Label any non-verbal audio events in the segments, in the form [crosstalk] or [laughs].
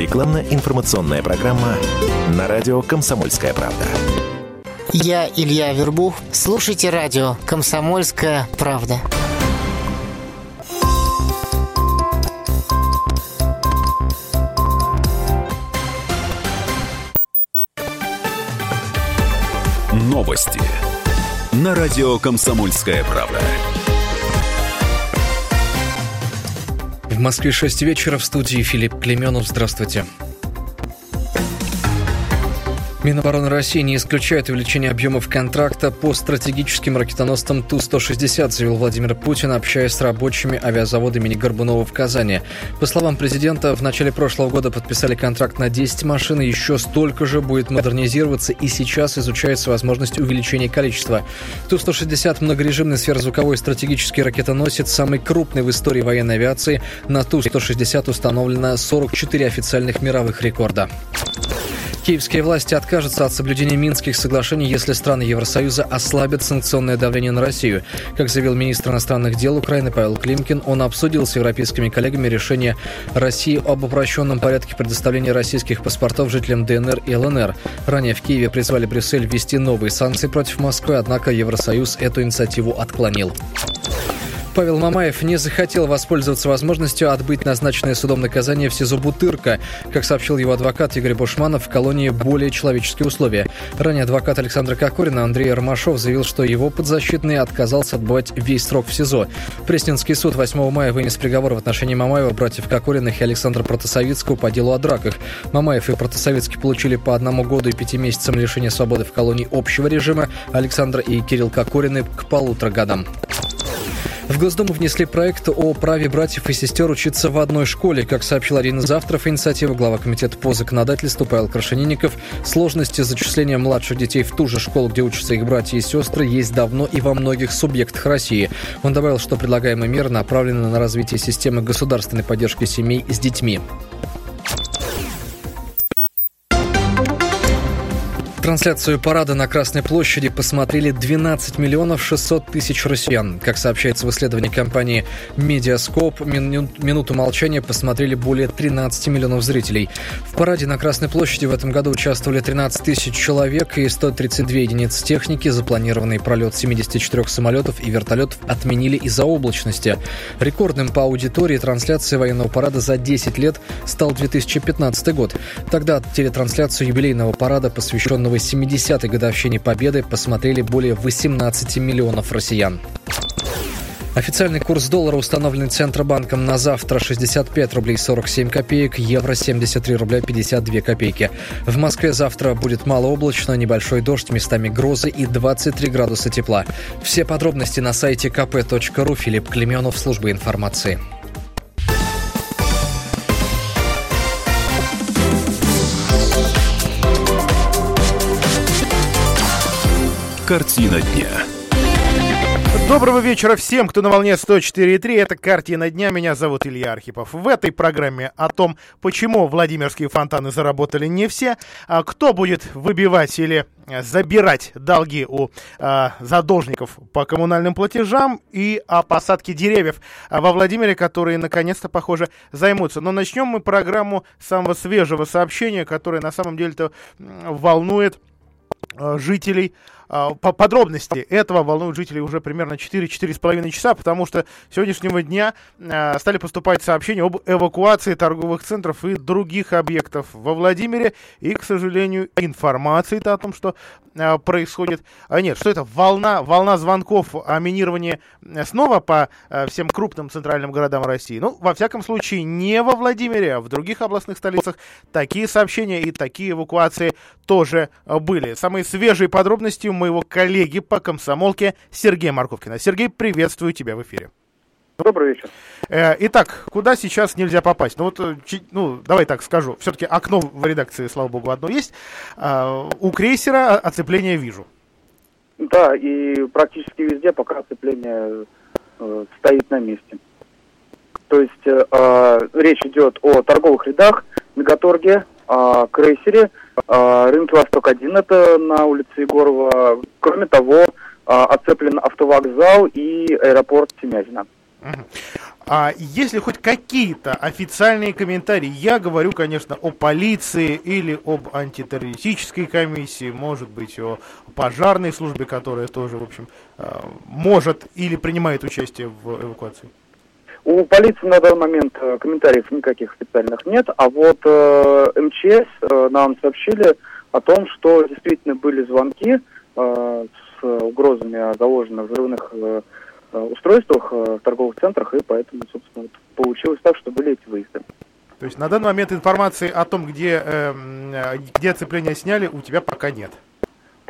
Рекламно-информационная программа на радио «Комсомольская правда». Я Илья Вербух. Слушайте радио «Комсомольская правда». Новости на радио «Комсомольская правда». В Москве 6 вечера в студии Филипп Клеменов. Здравствуйте. Минобороны России не исключает увеличение объемов контракта по стратегическим ракетоносцам Ту-160, заявил Владимир Путин, общаясь с рабочими авиазавода имени Горбунова в Казани. По словам президента, в начале прошлого года подписали контракт на 10 машин, еще столько же будет модернизироваться, и сейчас изучается возможность увеличения количества. Ту-160 – многорежимный сверхзвуковой стратегический ракетоносец, самый крупный в истории военной авиации. На Ту-160 установлено 44 официальных мировых рекорда. Киевские власти откажутся от соблюдения Минских соглашений, если страны Евросоюза ослабят санкционное давление на Россию. Как заявил министр иностранных дел Украины Павел Климкин, он обсудил с европейскими коллегами решение России об упрощенном порядке предоставления российских паспортов жителям ДНР и ЛНР. Ранее в Киеве призвали Брюссель ввести новые санкции против Москвы, однако Евросоюз эту инициативу отклонил. Павел Мамаев не захотел воспользоваться возможностью отбыть назначенное судом наказание в СИЗО Бутырка. Как сообщил его адвокат Игорь Бушманов, в колонии более человеческие условия. Ранее адвокат Александра Кокорина Андрей Ромашов заявил, что его подзащитный отказался отбывать весь срок в СИЗО. Пресненский суд 8 мая вынес приговор в отношении Мамаева, братьев Кокориных и Александра Протасовицкого по делу о драках. Мамаев и Протасовицкий получили по одному году и пяти месяцам лишения свободы в колонии общего режима, Александр и Кирилл Кокорины к полутора годам. В Госдуму внесли проект о праве братьев и сестер учиться в одной школе. Как сообщил Арина Завтров, инициатива глава комитета по законодательству Павел Крашенинников, сложности зачисления младших детей в ту же школу, где учатся их братья и сестры, есть давно и во многих субъектах России. Он добавил, что предлагаемые меры направлены на развитие системы государственной поддержки семей с детьми. Трансляцию парада на Красной площади посмотрели 12 миллионов 600 тысяч россиян. Как сообщается в исследовании компании Медиаскоп, минуту молчания посмотрели более 13 миллионов зрителей. В параде на Красной площади в этом году участвовали 13 тысяч человек и 132 единицы техники. Запланированный пролет 74 самолетов и вертолетов отменили из-за облачности. Рекордным по аудитории трансляции военного парада за 10 лет стал 2015 год. Тогда телетрансляцию юбилейного парада, посвященного празднованного 70-й годовщине Победы посмотрели более 18 миллионов россиян. Официальный курс доллара, установленный Центробанком на завтра 65 рублей 47 копеек, евро 73 рубля 52 копейки. В Москве завтра будет малооблачно, небольшой дождь, местами грозы и 23 градуса тепла. Все подробности на сайте kp.ru. Филипп Клеменов, служба информации. Картина дня. Доброго вечера всем, кто на волне 104.3. Это «Картина дня». Меня зовут Илья Архипов. В этой программе о том, почему Владимирские фонтаны заработали не все, а кто будет выбивать или э, забирать долги у а, задолжников по коммунальным платежам и о посадке деревьев во Владимире, которые наконец-то, похоже, займутся. Но начнем мы программу самого свежего сообщения, которое на самом деле-то волнует э, жителей по подробности этого волнуют жителей уже примерно 4-4,5 часа, потому что с сегодняшнего дня а, стали поступать сообщения об эвакуации торговых центров и других объектов во Владимире. И, к сожалению, информации-то о том, что а, происходит... А нет, что это? Волна, волна звонков о минировании снова по всем крупным центральным городам России. Ну, во всяком случае, не во Владимире, а в других областных столицах такие сообщения и такие эвакуации тоже были. Самые свежие подробности моего коллеги по комсомолке Сергея Марковкина. Сергей, приветствую тебя в эфире. Добрый вечер. Э, итак, куда сейчас нельзя попасть? Ну вот, э, ну давай так скажу. Все-таки окно в редакции, слава богу, одно есть. А, у крейсера оцепление вижу. Да, и практически везде пока оцепление э, стоит на месте. То есть э, речь идет о торговых рядах, мегаторге, э, крейсере, а, рынке Восток-1, это на улице Егорова. Кроме того, а, оцеплен автовокзал и аэропорт Тимязина. А есть ли хоть какие-то официальные комментарии? Я говорю, конечно, о полиции или об антитеррористической комиссии, может быть, о пожарной службе, которая тоже, в общем, э, может или принимает участие в эвакуации. У полиции на данный момент э, комментариев никаких специальных нет, а вот э, МЧС э, нам сообщили о том, что действительно были звонки э, с угрозами о заложенных взрывных э, э, устройствах э, в торговых центрах, и поэтому, собственно, вот получилось так, что были эти выезды. То есть на данный момент информации о том, где, э, э где оцепление сняли, у тебя пока нет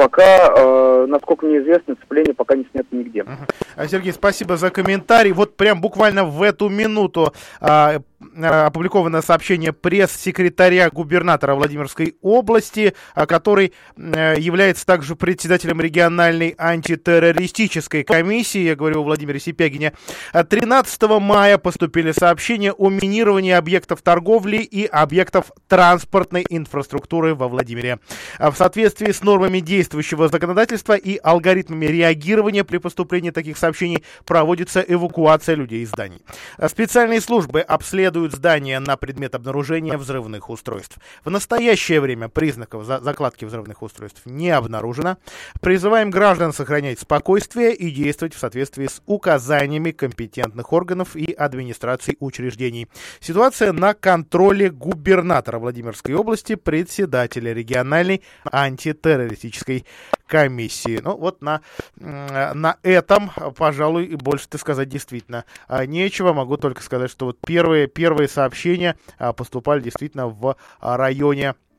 пока, э, насколько мне известно, цепление пока не снято нигде. Uh-huh. Сергей, спасибо за комментарий. Вот прям буквально в эту минуту Э, опубликовано сообщение пресс-секретаря губернатора Владимирской области, а, который э, является также председателем региональной антитеррористической комиссии, я говорю о Владимире Сипягине. 13 мая поступили сообщения о минировании объектов торговли и объектов транспортной инфраструктуры во Владимире. В соответствии с нормами действующего законодательства и алгоритмами реагирования при поступлении таких сообщений проводится эвакуация людей из зданий. Специальные службы обследуют обследуют здание на предмет обнаружения взрывных устройств. В настоящее время признаков за закладки взрывных устройств не обнаружено. Призываем граждан сохранять спокойствие и действовать в соответствии с указаниями компетентных органов и администраций учреждений. Ситуация на контроле губернатора Владимирской области, председателя региональной антитеррористической комиссии. Ну вот на, на этом, пожалуй, больше-то сказать действительно а, нечего. Могу только сказать, что вот первые, первые сообщения а, поступали действительно в районе Э,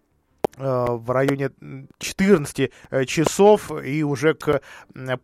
в районе 14 э, часов, и уже к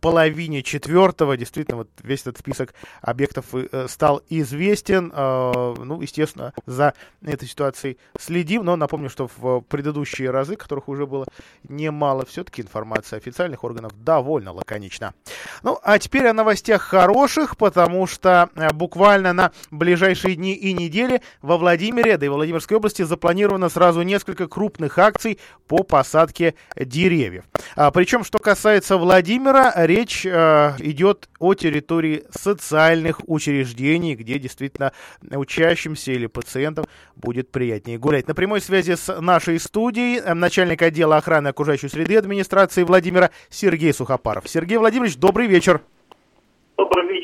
половине четвертого действительно вот весь этот список объектов э, стал известен. Ну, естественно, за этой ситуацией следим, но напомню, что в предыдущие разы, которых уже было немало, все-таки информация официальных органов довольно лаконична. Ну, а теперь о новостях хороших, потому что буквально на ближайшие дни и недели во Владимире, да и Владимирской области запланировано сразу несколько крупных акций, акций по посадке деревьев. А, причем, что касается Владимира, речь а, идет о территории социальных учреждений, где действительно учащимся или пациентам будет приятнее гулять. На прямой связи с нашей студией э, начальник отдела охраны окружающей среды администрации Владимира Сергей Сухопаров. Сергей Владимирович, добрый вечер.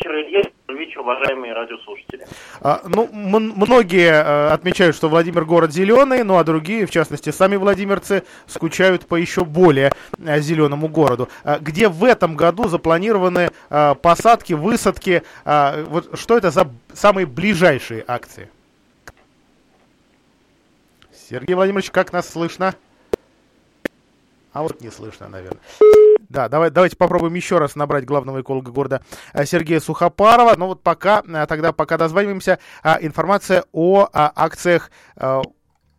Вечер, Илья. Вечер, уважаемые радиослушатели. А, ну, многие а, отмечают, что Владимир город зеленый, ну а другие, в частности, сами владимирцы, скучают по еще более а, зеленому городу. А, где в этом году запланированы а, посадки, высадки? А, вот что это за самые ближайшие акции? Сергей Владимирович, как нас слышно? А вот не слышно, наверное. Да, давай, давайте попробуем еще раз набрать главного эколога города э, Сергея Сухопарова. Но ну вот пока, э, тогда пока дозваниваемся, а, информация о акциях э,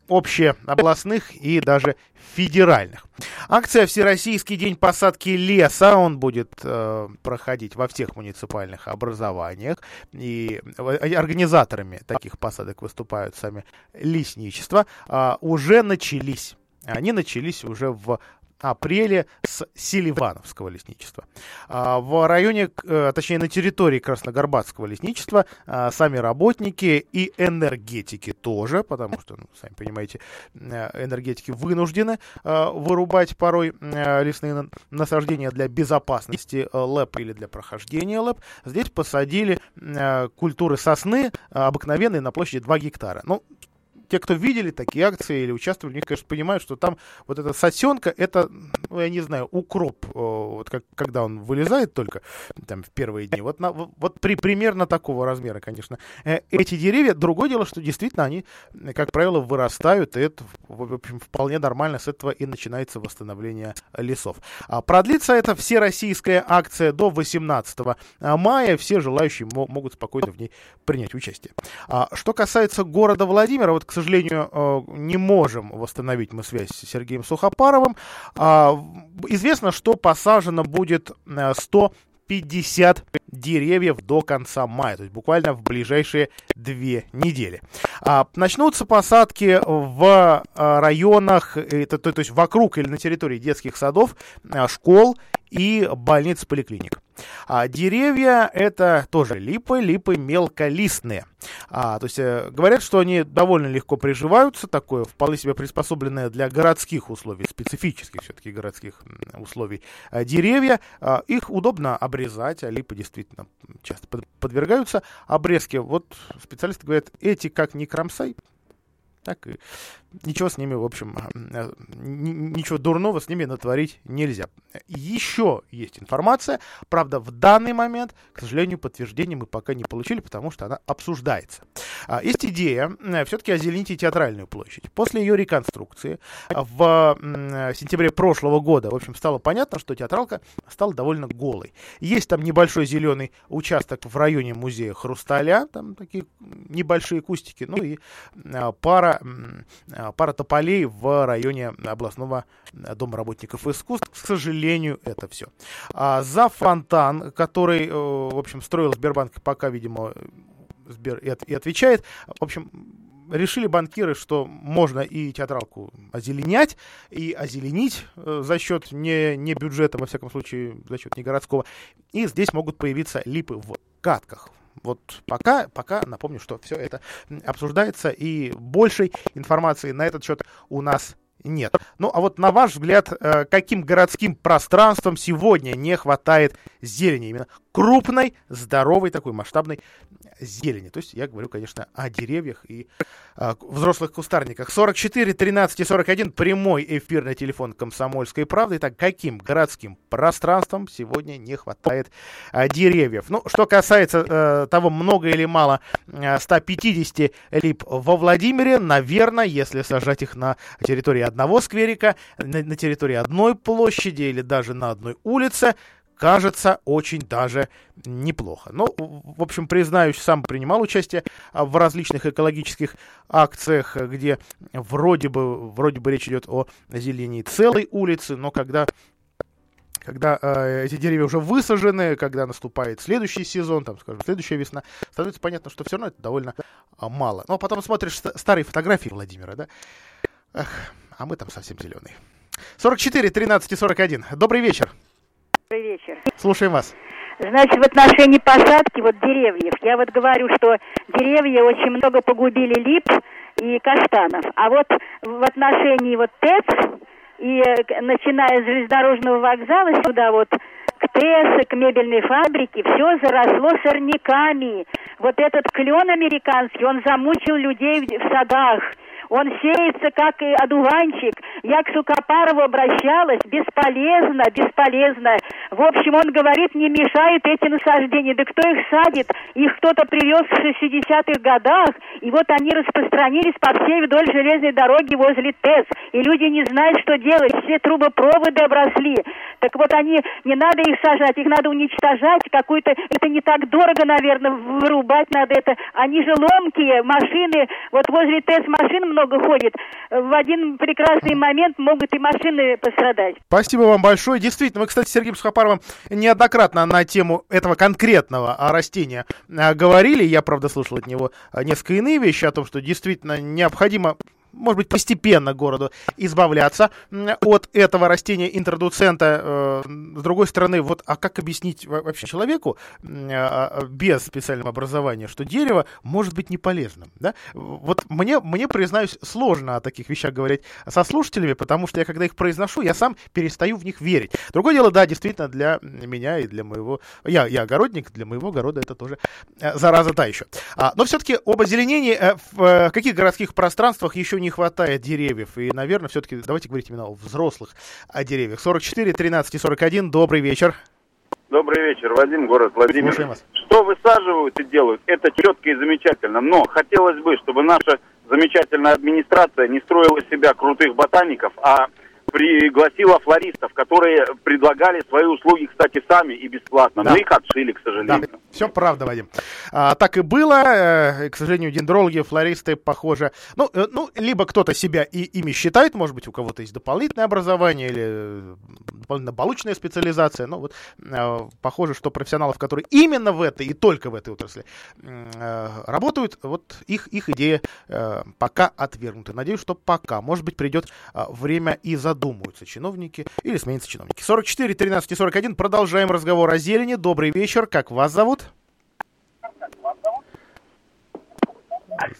общеобластных и даже федеральных. Акция «Всероссийский день посадки леса», он будет э, проходить во всех муниципальных образованиях, и организаторами таких посадок выступают сами лесничества, э, уже начались. Они начались уже в апреле с Селивановского лесничества. А, в районе, э, точнее на территории Красногорбатского лесничества а, сами работники и энергетики тоже, потому что, ну, сами понимаете, э, энергетики вынуждены э, вырубать порой лесные насаждения для безопасности ЛЭП или для прохождения ЛЭП. Здесь посадили культуры сосны обыкновенные на площади 2 гектара. Ну, те, кто видели такие акции или участвовали в них, конечно, понимают, что там вот эта сосенка, это, ну, я не знаю, укроп, вот как, когда он вылезает только там в первые дни. Вот, на, вот при примерно такого размера, конечно, э, эти деревья. Другое дело, что действительно они, как правило, вырастают, и это, в общем, вполне нормально. С этого и начинается восстановление лесов. А продлится это всероссийская акция до 18 мая. Все желающие могут спокойно в ней принять участие. А, что касается города Владимира, вот, к сожалению, э, не можем восстановить мы связь с Сергеем Сухопаровым. А, известно, что посажено будет 150 э, деревьев до конца мая, то есть буквально в ближайшие две недели. А, начнутся посадки в э, районах, это, то, то есть вокруг или на территории детских садов, школ и больниц, поликлиник. А деревья это тоже липы, липы мелколистные. А, то есть э, говорят, что они довольно легко приживаются, такое вполне себе приспособленное для городских условий, специфических все-таки городских условий а, деревья. А, их удобно обрезать, а липы действительно часто под, подвергаются обрезке. Вот специалисты говорят, эти как не кромсай, так и ничего с ними, в общем, э, ничего дурного с ними натворить нельзя. Еще есть информация, правда, в данный момент, к сожалению, подтверждения мы пока не получили, потому что она обсуждается. А, есть идея э, все-таки озеленить театральную площадь. После ее реконструкции в сентябре прошлого года, в общем, стало понятно, что театралка стала довольно голой. Есть там небольшой зеленый участок в районе музея Хрусталя, там такие небольшие кустики, ну и э, пара Э, пара тополей в районе областного э, дома работников искусств. К сожалению, это все. А за фонтан, который, э, в общем, строил Сбербанк, пока, видимо, Сбер и, и отвечает. В общем, решили банкиры, что можно и театралку озеленять, и озеленить э, за счет не, не бюджета, во всяком случае, за счет не городского. И здесь могут появиться липы в катках. Вот пока, пока напомню, что все это обсуждается, и большей информации на этот счет у нас нет. Ну, а вот на ваш взгляд, э, каким городским пространством сегодня не хватает зелени? Именно крупной, здоровой, такой масштабной зелени. То есть я говорю, конечно, о деревьях и о взрослых кустарниках. 44, 13 и 41, прямой эфирный телефон Комсомольской правды. Итак, каким городским пространством сегодня не хватает а, деревьев? Ну, что касается э, того, много или мало 150 э, лип во Владимире, наверное, если сажать их на территории одного скверика, на, на территории одной площади или даже на одной улице, кажется очень даже неплохо. Ну, в общем, признаюсь, сам принимал участие а, в различных экологических акциях, где вроде бы, вроде бы речь идет о озеленении целой улицы, но когда когда э, эти деревья уже высажены, когда наступает следующий сезон, там, скажем, следующая весна, становится понятно, что все равно это довольно а, мало. Ну, а потом смотришь старые фотографии Владимира, да? Эх, а мы там совсем зеленые. 44, 13 и 41. Добрый вечер. Добрый вечер. Слушаем вас. Значит, в отношении посадки вот деревьев, я вот говорю, что деревья очень много погубили лип и каштанов. А вот в отношении вот ТЭЦ, и э, начиная с железнодорожного вокзала сюда вот к ТЭС, к мебельной фабрике, все заросло сорняками. Вот этот клен американский, он замучил людей в садах. Он сеется, как и одуванчик. Я к Сукопарову обращалась. Бесполезно, бесполезно. В общем, он говорит, не мешают эти насаждения. Да кто их садит? Их кто-то привез в 60-х годах. И вот они распространились по всей вдоль железной дороги возле ТЭС. И люди не знают, что делать. Все трубопроводы обросли. Так вот они, не надо их сажать, их надо уничтожать. Какую-то, это не так дорого, наверное, вырубать надо это. Они же ломкие, машины, вот возле ТЭС машин много ходит, в один прекрасный момент могут и машины пострадать. Спасибо вам большое. Действительно, мы, кстати, с Сергеем Сухопаровым неоднократно на тему этого конкретного растения а, говорили. Я, правда, слышал от него а, несколько иные вещи о том, что действительно необходимо может быть, постепенно городу избавляться от этого растения интродуцента. Э, с другой стороны, вот, а как объяснить вообще человеку а, а, без специального образования, что дерево может быть не полезным? Да? Вот мне, мне, признаюсь, сложно о таких вещах говорить со слушателями, потому что я, когда их произношу, я сам перестаю в них верить. Другое дело, да, действительно, для меня и для моего... Я, я огородник, для моего огорода это тоже э, зараза та еще. А, но все-таки об озеленении э, в каких городских пространствах еще не не хватает деревьев. И, наверное, все-таки давайте говорить именно о взрослых о деревьях. 44, 13 и 41. Добрый вечер. Добрый вечер, Вадим, город Владимир. Что высаживают и делают, это четко и замечательно. Но хотелось бы, чтобы наша замечательная администрация не строила себя крутых ботаников, а пригласила флористов, которые предлагали свои услуги, кстати, сами и бесплатно. Да. Но их отшили, к сожалению. Да. Все правда, Вадим. А, так и было. Э, к сожалению, дендрологи, флористы, похоже, ну, э, ну либо кто-то себя и ими считает, может быть, у кого-то есть дополнительное образование или э, дополнительно полученная специализация. Ну, вот похоже, что профессионалов, которые именно в этой и только в этой отрасли работают, вот их, их идея пока отвергнута. Надеюсь, что пока. Может быть, придет время и задуматься задумаются чиновники или сменятся чиновники. 44, 13 и 41. Продолжаем разговор о зелени. Добрый вечер. Как вас зовут?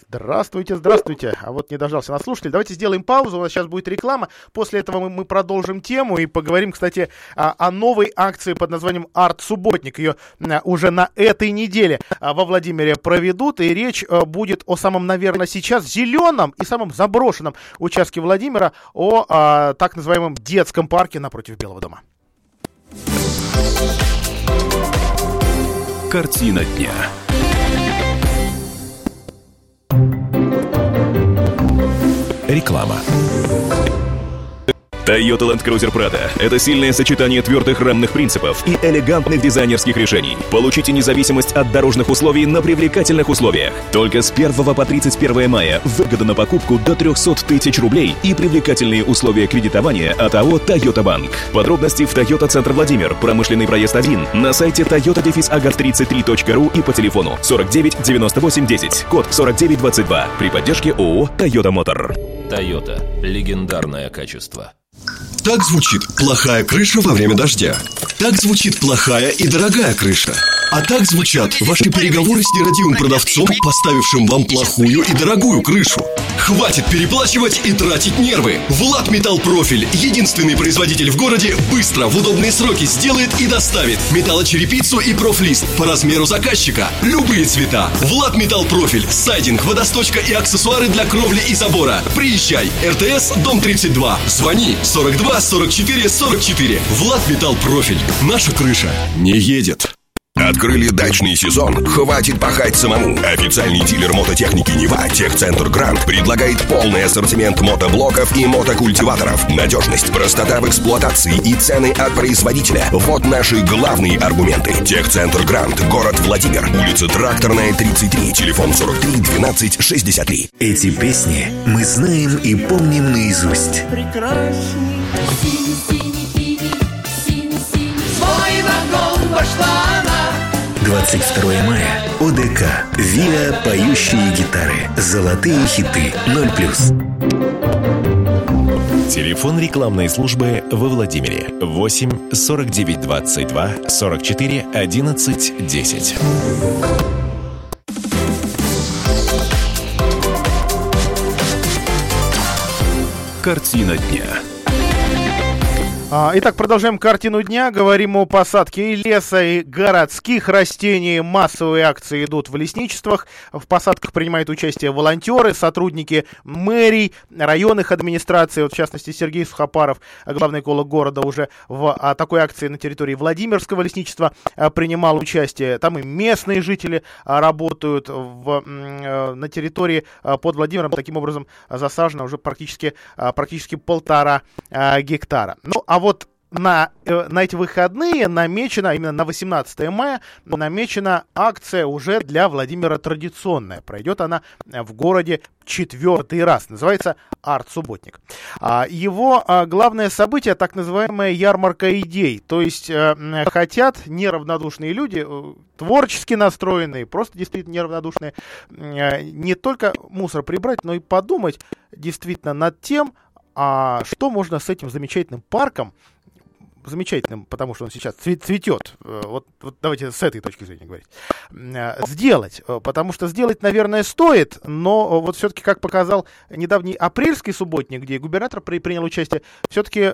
Здравствуйте, здравствуйте. А вот не дождался нас слушатель. Давайте сделаем паузу. У нас сейчас будет реклама. После этого мы, мы продолжим тему и поговорим, кстати, о, о новой акции под названием «Арт Субботник». Ее а, уже на этой неделе а, во Владимире проведут. И речь а, будет о самом, наверное, сейчас зеленом и самом заброшенном участке Владимира, о а, так называемом детском парке напротив Белого дома. Картина дня. Реклама. Toyota Land Cruiser Prado – это сильное сочетание твердых рамных принципов и элегантных дизайнерских решений. Получите независимость от дорожных условий на привлекательных условиях. Только с 1 по 31 мая выгода на покупку до 300 тысяч рублей и привлекательные условия кредитования от АО Toyota Bank. Подробности в Toyota Центр Владимир, промышленный проезд 1, на сайте toyota-agar33.ru и по телефону 49 98 10, код 4922 при поддержке ООО Toyota Motor. Toyota. Легендарное качество. Так звучит плохая крыша во время дождя. Так звучит плохая и дорогая крыша. А так звучат ваши переговоры с нерадивым продавцом, поставившим вам плохую и дорогую крышу. Хватит переплачивать и тратить нервы. Влад Металл Профиль, единственный производитель в городе, быстро, в удобные сроки сделает и доставит металлочерепицу и профлист по размеру заказчика. Любые цвета. Влад Металл Профиль, сайдинг, водосточка и аксессуары для кровли и забора. Приезжай. РТС, дом 32. Звони 42 44 44. Влад Металл Профиль. Наша крыша не едет. Открыли дачный сезон? Хватит пахать самому. Официальный дилер мототехники Нева, Техцентр Грант, предлагает полный ассортимент мотоблоков и мотокультиваторов. Надежность, простота в эксплуатации и цены от производителя. Вот наши главные аргументы. Техцентр Грант, город Владимир, улица Тракторная, 33, телефон 43 12 63. Эти песни мы знаем и помним наизусть. Прекрасней Свой вагон пошла она 22 мая. ОДК. Виа «Поющие гитары». Золотые хиты. 0+. Телефон рекламной службы во Владимире 8 49 22 44 11 10. Картина дня. А, Итак, продолжаем картину дня. Говорим о посадке и леса, и городских растений. Массовые акции идут в лесничествах. В посадках принимают участие волонтеры, сотрудники мэрий, районных администраций. Вот, в частности, Сергей Сухопаров, главный эколог города, уже в а, такой акции на территории Владимирского лесничества а, принимал участие. Там и местные жители работают в, а, на территории под Владимиром. Таким образом, засажено уже практически, практически полтора гектара. Ну, а вот на, э, на эти выходные намечена, именно на 18 мая, намечена акция уже для Владимира традиционная. Пройдет она в городе четвертый раз. Называется «Арт-субботник». А, его а, главное событие, так называемая ярмарка идей. То есть а, хотят неравнодушные люди, э, творчески настроенные, просто действительно неравнодушные, не только мусор прибрать, но и подумать действительно над тем, а что можно с этим замечательным парком, замечательным, потому что он сейчас цветет, вот, вот давайте с этой точки зрения говорить, сделать. Потому что сделать, наверное, стоит, но вот все-таки, как показал недавний апрельский субботник, где губернатор при, принял участие, все-таки...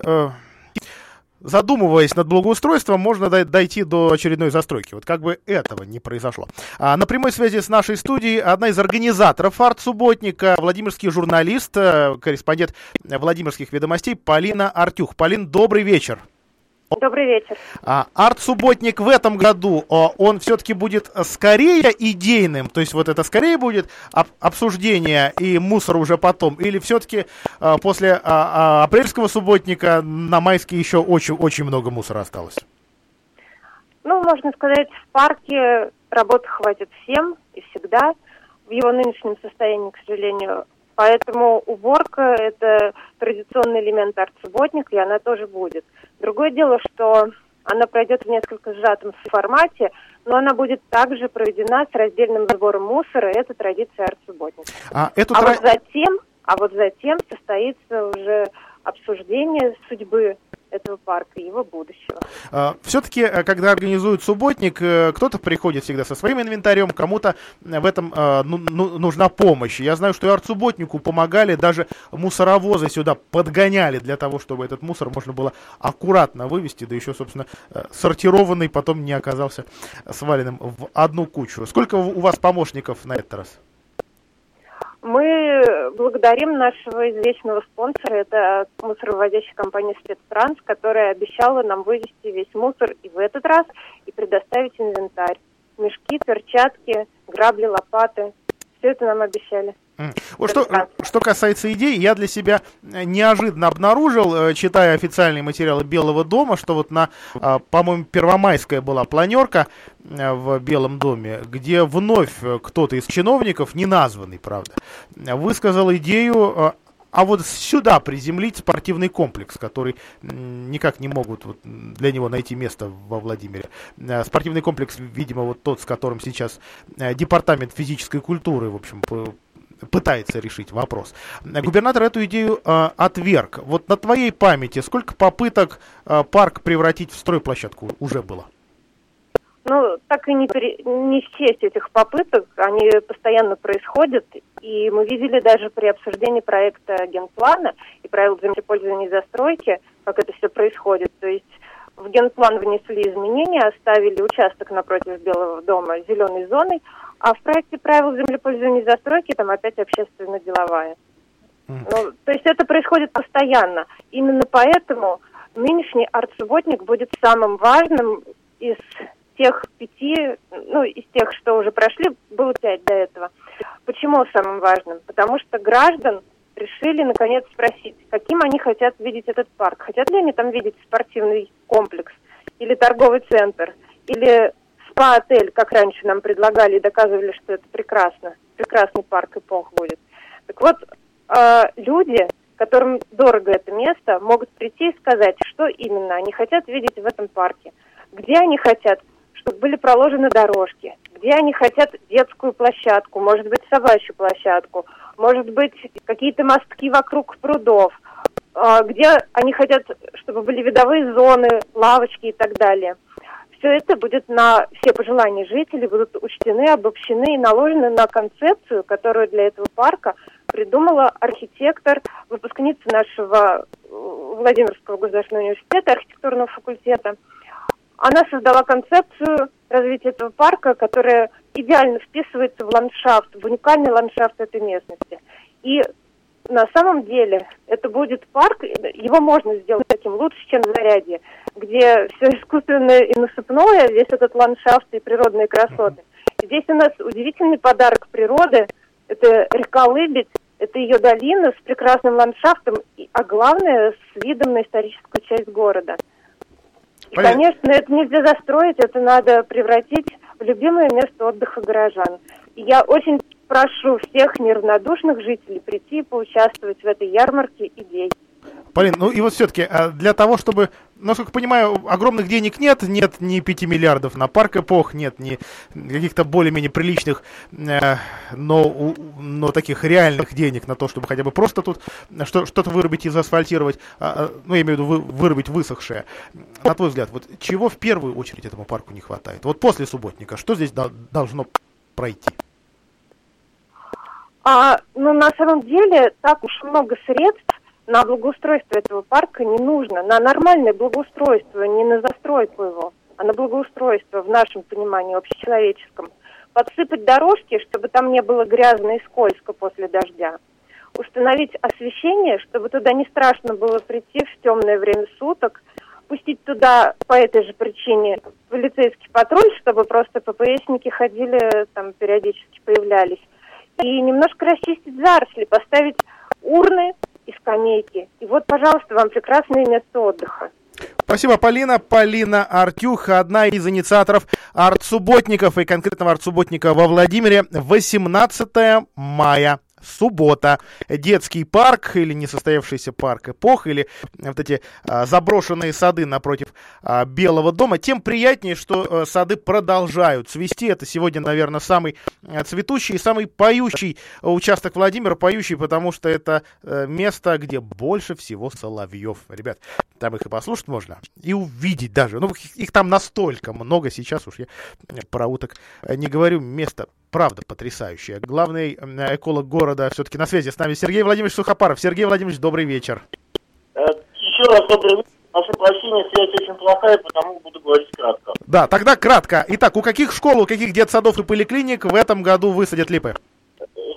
Задумываясь над благоустройством, можно дойти до очередной застройки. Вот как бы этого не произошло. А на прямой связи с нашей студией одна из организаторов арт-субботника, владимирский журналист, э, корреспондент Владимирских ведомостей Полина Артюх. Полин, добрый вечер. Добрый вечер. А, арт-субботник в этом году, он все-таки будет скорее идейным, то есть вот это скорее будет об, обсуждение и мусор уже потом, или все-таки а, после а, а, апрельского субботника на майске еще очень-очень много мусора осталось? Ну, можно сказать, в парке работы хватит всем и всегда. В его нынешнем состоянии, к сожалению, Поэтому уборка – это традиционный элемент арт-субботника, и она тоже будет. Другое дело, что она пройдет в несколько сжатом формате, но она будет также проведена с раздельным сбором мусора, это традиция арт-субботника. А, эту а тра... вот затем, а вот затем состоится уже обсуждение судьбы этого парка и его будущего. А, Все-таки, э, когда организуют субботник, э, кто-то приходит всегда со своим инвентарем, кому-то в этом э, ну- ну- нужна помощь. Я знаю, что и артсубботнику помогали, даже мусоровозы сюда подгоняли для того, чтобы этот мусор можно было аккуратно вывести, да еще, собственно, э, сортированный потом не оказался сваленным в одну кучу. Сколько у вас помощников на этот раз? Мы благодарим нашего извечного спонсора, это мусоровозящая компания «Спецтранс», которая обещала нам вывести весь мусор и в этот раз, и предоставить инвентарь. Мешки, перчатки, грабли, лопаты. Все это нам обещали. Вот что, что касается идей, я для себя э, неожиданно обнаружил, э, читая официальные материалы Белого дома, что вот на, а, по-моему, Первомайская была планерка э, в Белом доме, где вновь кто-то из чиновников, не названный, правда, высказал идею а вот сюда приземлить спортивный комплекс, который никак не могут вот, для него найти место во Владимире. Э, Спортивный комплекс, видимо, вот тот, с которым сейчас э, департамент физической культуры, в общем, пытается решить вопрос. Э, Губернатор эту идею э, отверг. Вот на твоей памяти сколько попыток э, парк превратить в стройплощадку уже было? Ну, так и не, пере- не счесть этих попыток, они постоянно происходят, и мы видели даже при обсуждении проекта генплана и правил землепользования и застройки, как это все происходит. То есть в генплан внесли изменения, оставили участок напротив Белого дома зеленой зоной, а в проекте правил землепользования и застройки там опять общественно-деловая. Ну, то есть это происходит постоянно. Именно поэтому нынешний арт-субботник будет самым важным из тех пяти, ну, из тех, что уже прошли, было пять до этого. Почему самым важным? Потому что граждан решили наконец спросить, каким они хотят видеть этот парк. Хотят ли они там видеть спортивный комплекс или торговый центр, или спа-отель, как раньше нам предлагали и доказывали, что это прекрасно, прекрасный парк эпох будет. Так вот, э, люди, которым дорого это место, могут прийти и сказать, что именно они хотят видеть в этом парке. Где они хотят, чтобы были проложены дорожки, где они хотят детскую площадку, может быть, собачью площадку, может быть, какие-то мостки вокруг прудов, а, где они хотят, чтобы были видовые зоны, лавочки и так далее. Все это будет на все пожелания жителей, будут учтены, обобщены и наложены на концепцию, которую для этого парка придумала архитектор, выпускница нашего э, Владимирского государственного университета, архитектурного факультета. Она создала концепцию развития этого парка, которая идеально вписывается в ландшафт, в уникальный ландшафт этой местности. И на самом деле это будет парк, его можно сделать таким лучше, чем в Зарядье, где все искусственное и насыпное, весь этот ландшафт и природные красоты. Здесь у нас удивительный подарок природы, это река Лыбедь, это ее долина с прекрасным ландшафтом, а главное, с видом на историческую часть города. Понятно. конечно, это нельзя застроить, это надо превратить в любимое место отдыха горожан. И я очень прошу всех неравнодушных жителей прийти и поучаствовать в этой ярмарке идей. Полин, ну и вот все-таки для того, чтобы, насколько понимаю, огромных денег нет, нет ни 5 миллиардов на парк эпох, нет ни каких-то более-менее приличных, э, но, но таких реальных денег на то, чтобы хотя бы просто тут что, что-то вырубить и заасфальтировать, а, а, ну я имею в виду вы- вырубить высохшее. На твой взгляд, вот чего в первую очередь этому парку не хватает? Вот после субботника, что здесь дол- должно пройти? А, ну, на самом деле, так уж много средств на благоустройство этого парка не нужно. На нормальное благоустройство, не на застройку его, а на благоустройство в нашем понимании общечеловеческом. Подсыпать дорожки, чтобы там не было грязно и скользко после дождя. Установить освещение, чтобы туда не страшно было прийти в темное время суток. Пустить туда по этой же причине полицейский патруль, чтобы просто ППСники ходили, там периодически появлялись и немножко расчистить заросли, поставить урны и скамейки. И вот, пожалуйста, вам прекрасное место отдыха. Спасибо, Полина. Полина Артюх, одна из инициаторов арт-субботников и конкретного арт-субботника во Владимире. 18 мая. Суббота. Детский парк или несостоявшийся парк эпох, или вот эти а, заброшенные сады напротив а, Белого дома. Тем приятнее, что а, сады продолжают цвести. Это сегодня, наверное, самый а, цветущий и самый поющий участок Владимира. Поющий, потому что это а, место, где больше всего соловьев. Ребят, там их и послушать можно, и увидеть даже. Ну, их, их там настолько много сейчас уж я про уток не говорю. Место, правда, потрясающее. Главный эколог города все-таки на связи с нами Сергей Владимирович Сухопаров. Сергей Владимирович, добрый вечер. Еще раз добрый вечер. Прошу прощения, связь очень плохая, потому буду говорить кратко. Да, тогда кратко. Итак, у каких школ, у каких детсадов и поликлиник в этом году высадят липы?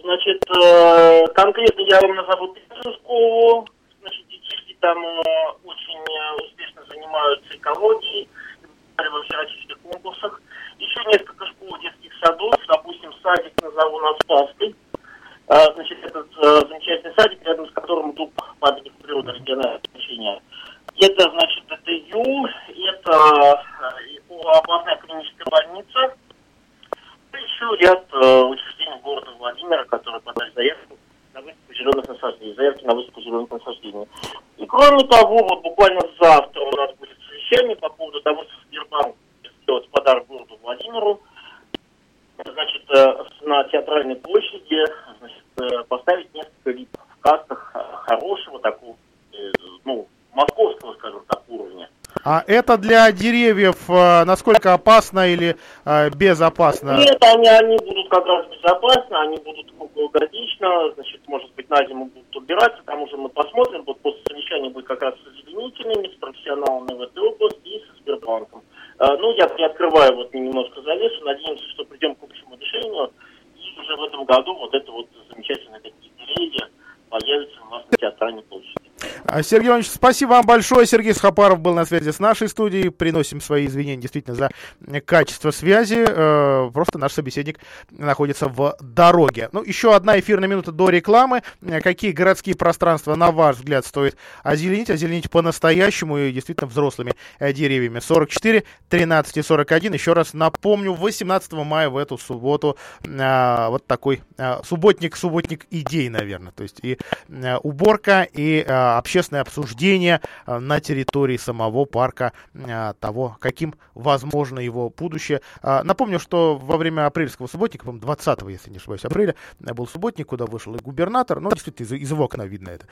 Значит, э, конкретно я вам назову первую школу. Значит, детишки там э, очень э, успешно занимаются экологией, во всероссийских конкурсах. Еще несколько школ детских садов, допустим, садик назову на Спасской. А, значит, этот замечательный садик, рядом с которым тут памятник природы регионального значения. Это, значит, это июль, это областная клиническая больница, еще ряд э, учреждений города Владимира, которые подали заявку на выставку зеленых насаждений, заявки на выставку зеленых насаждений. И кроме того, вот буквально завтра у нас будет совещание по поводу того, что Сбербанк сделать подарок городу Владимиру. Значит, э, на театральной площади значит, э, поставить несколько лип в касках э, хорошего такого, ну, московского, скажем так, уровня. А это для деревьев насколько опасно или безопасно? Нет, они, они будут как раз безопасно, они будут круглогодично, значит, может быть, на зиму будут убираться, там уже мы посмотрим, вот после совещания будет как раз с озеленителями, с профессионалами в этой области и со Сбербанком. Ну, я приоткрываю вот немножко завесу, надеемся, что придем к общему решению, и уже в этом году вот это вот замечательные такие деревья появятся у нас на театральной площади. А, Сергей Иванович, спасибо вам большое. Сергей Схапаров был на связи с нашей студией. Приносим свои извинения действительно за качество связи. Э, просто наш собеседник находится в дороге. Ну, еще одна эфирная минута до рекламы. Какие городские пространства, на ваш взгляд, стоит озеленить? Озеленить по-настоящему и действительно взрослыми э, деревьями. 44, 13 и 41. Еще раз напомню, 18 мая в эту субботу э, вот такой субботник, субботник идей, наверное. То есть и уборка, и общественное обсуждение э, на территории самого парка э, того, каким возможно его будущее. А, напомню, что во время апрельского субботника, по 20 если не ошибаюсь, апреля, э, был субботник, куда вышел и губернатор, ну, действительно, из, из его окна видно это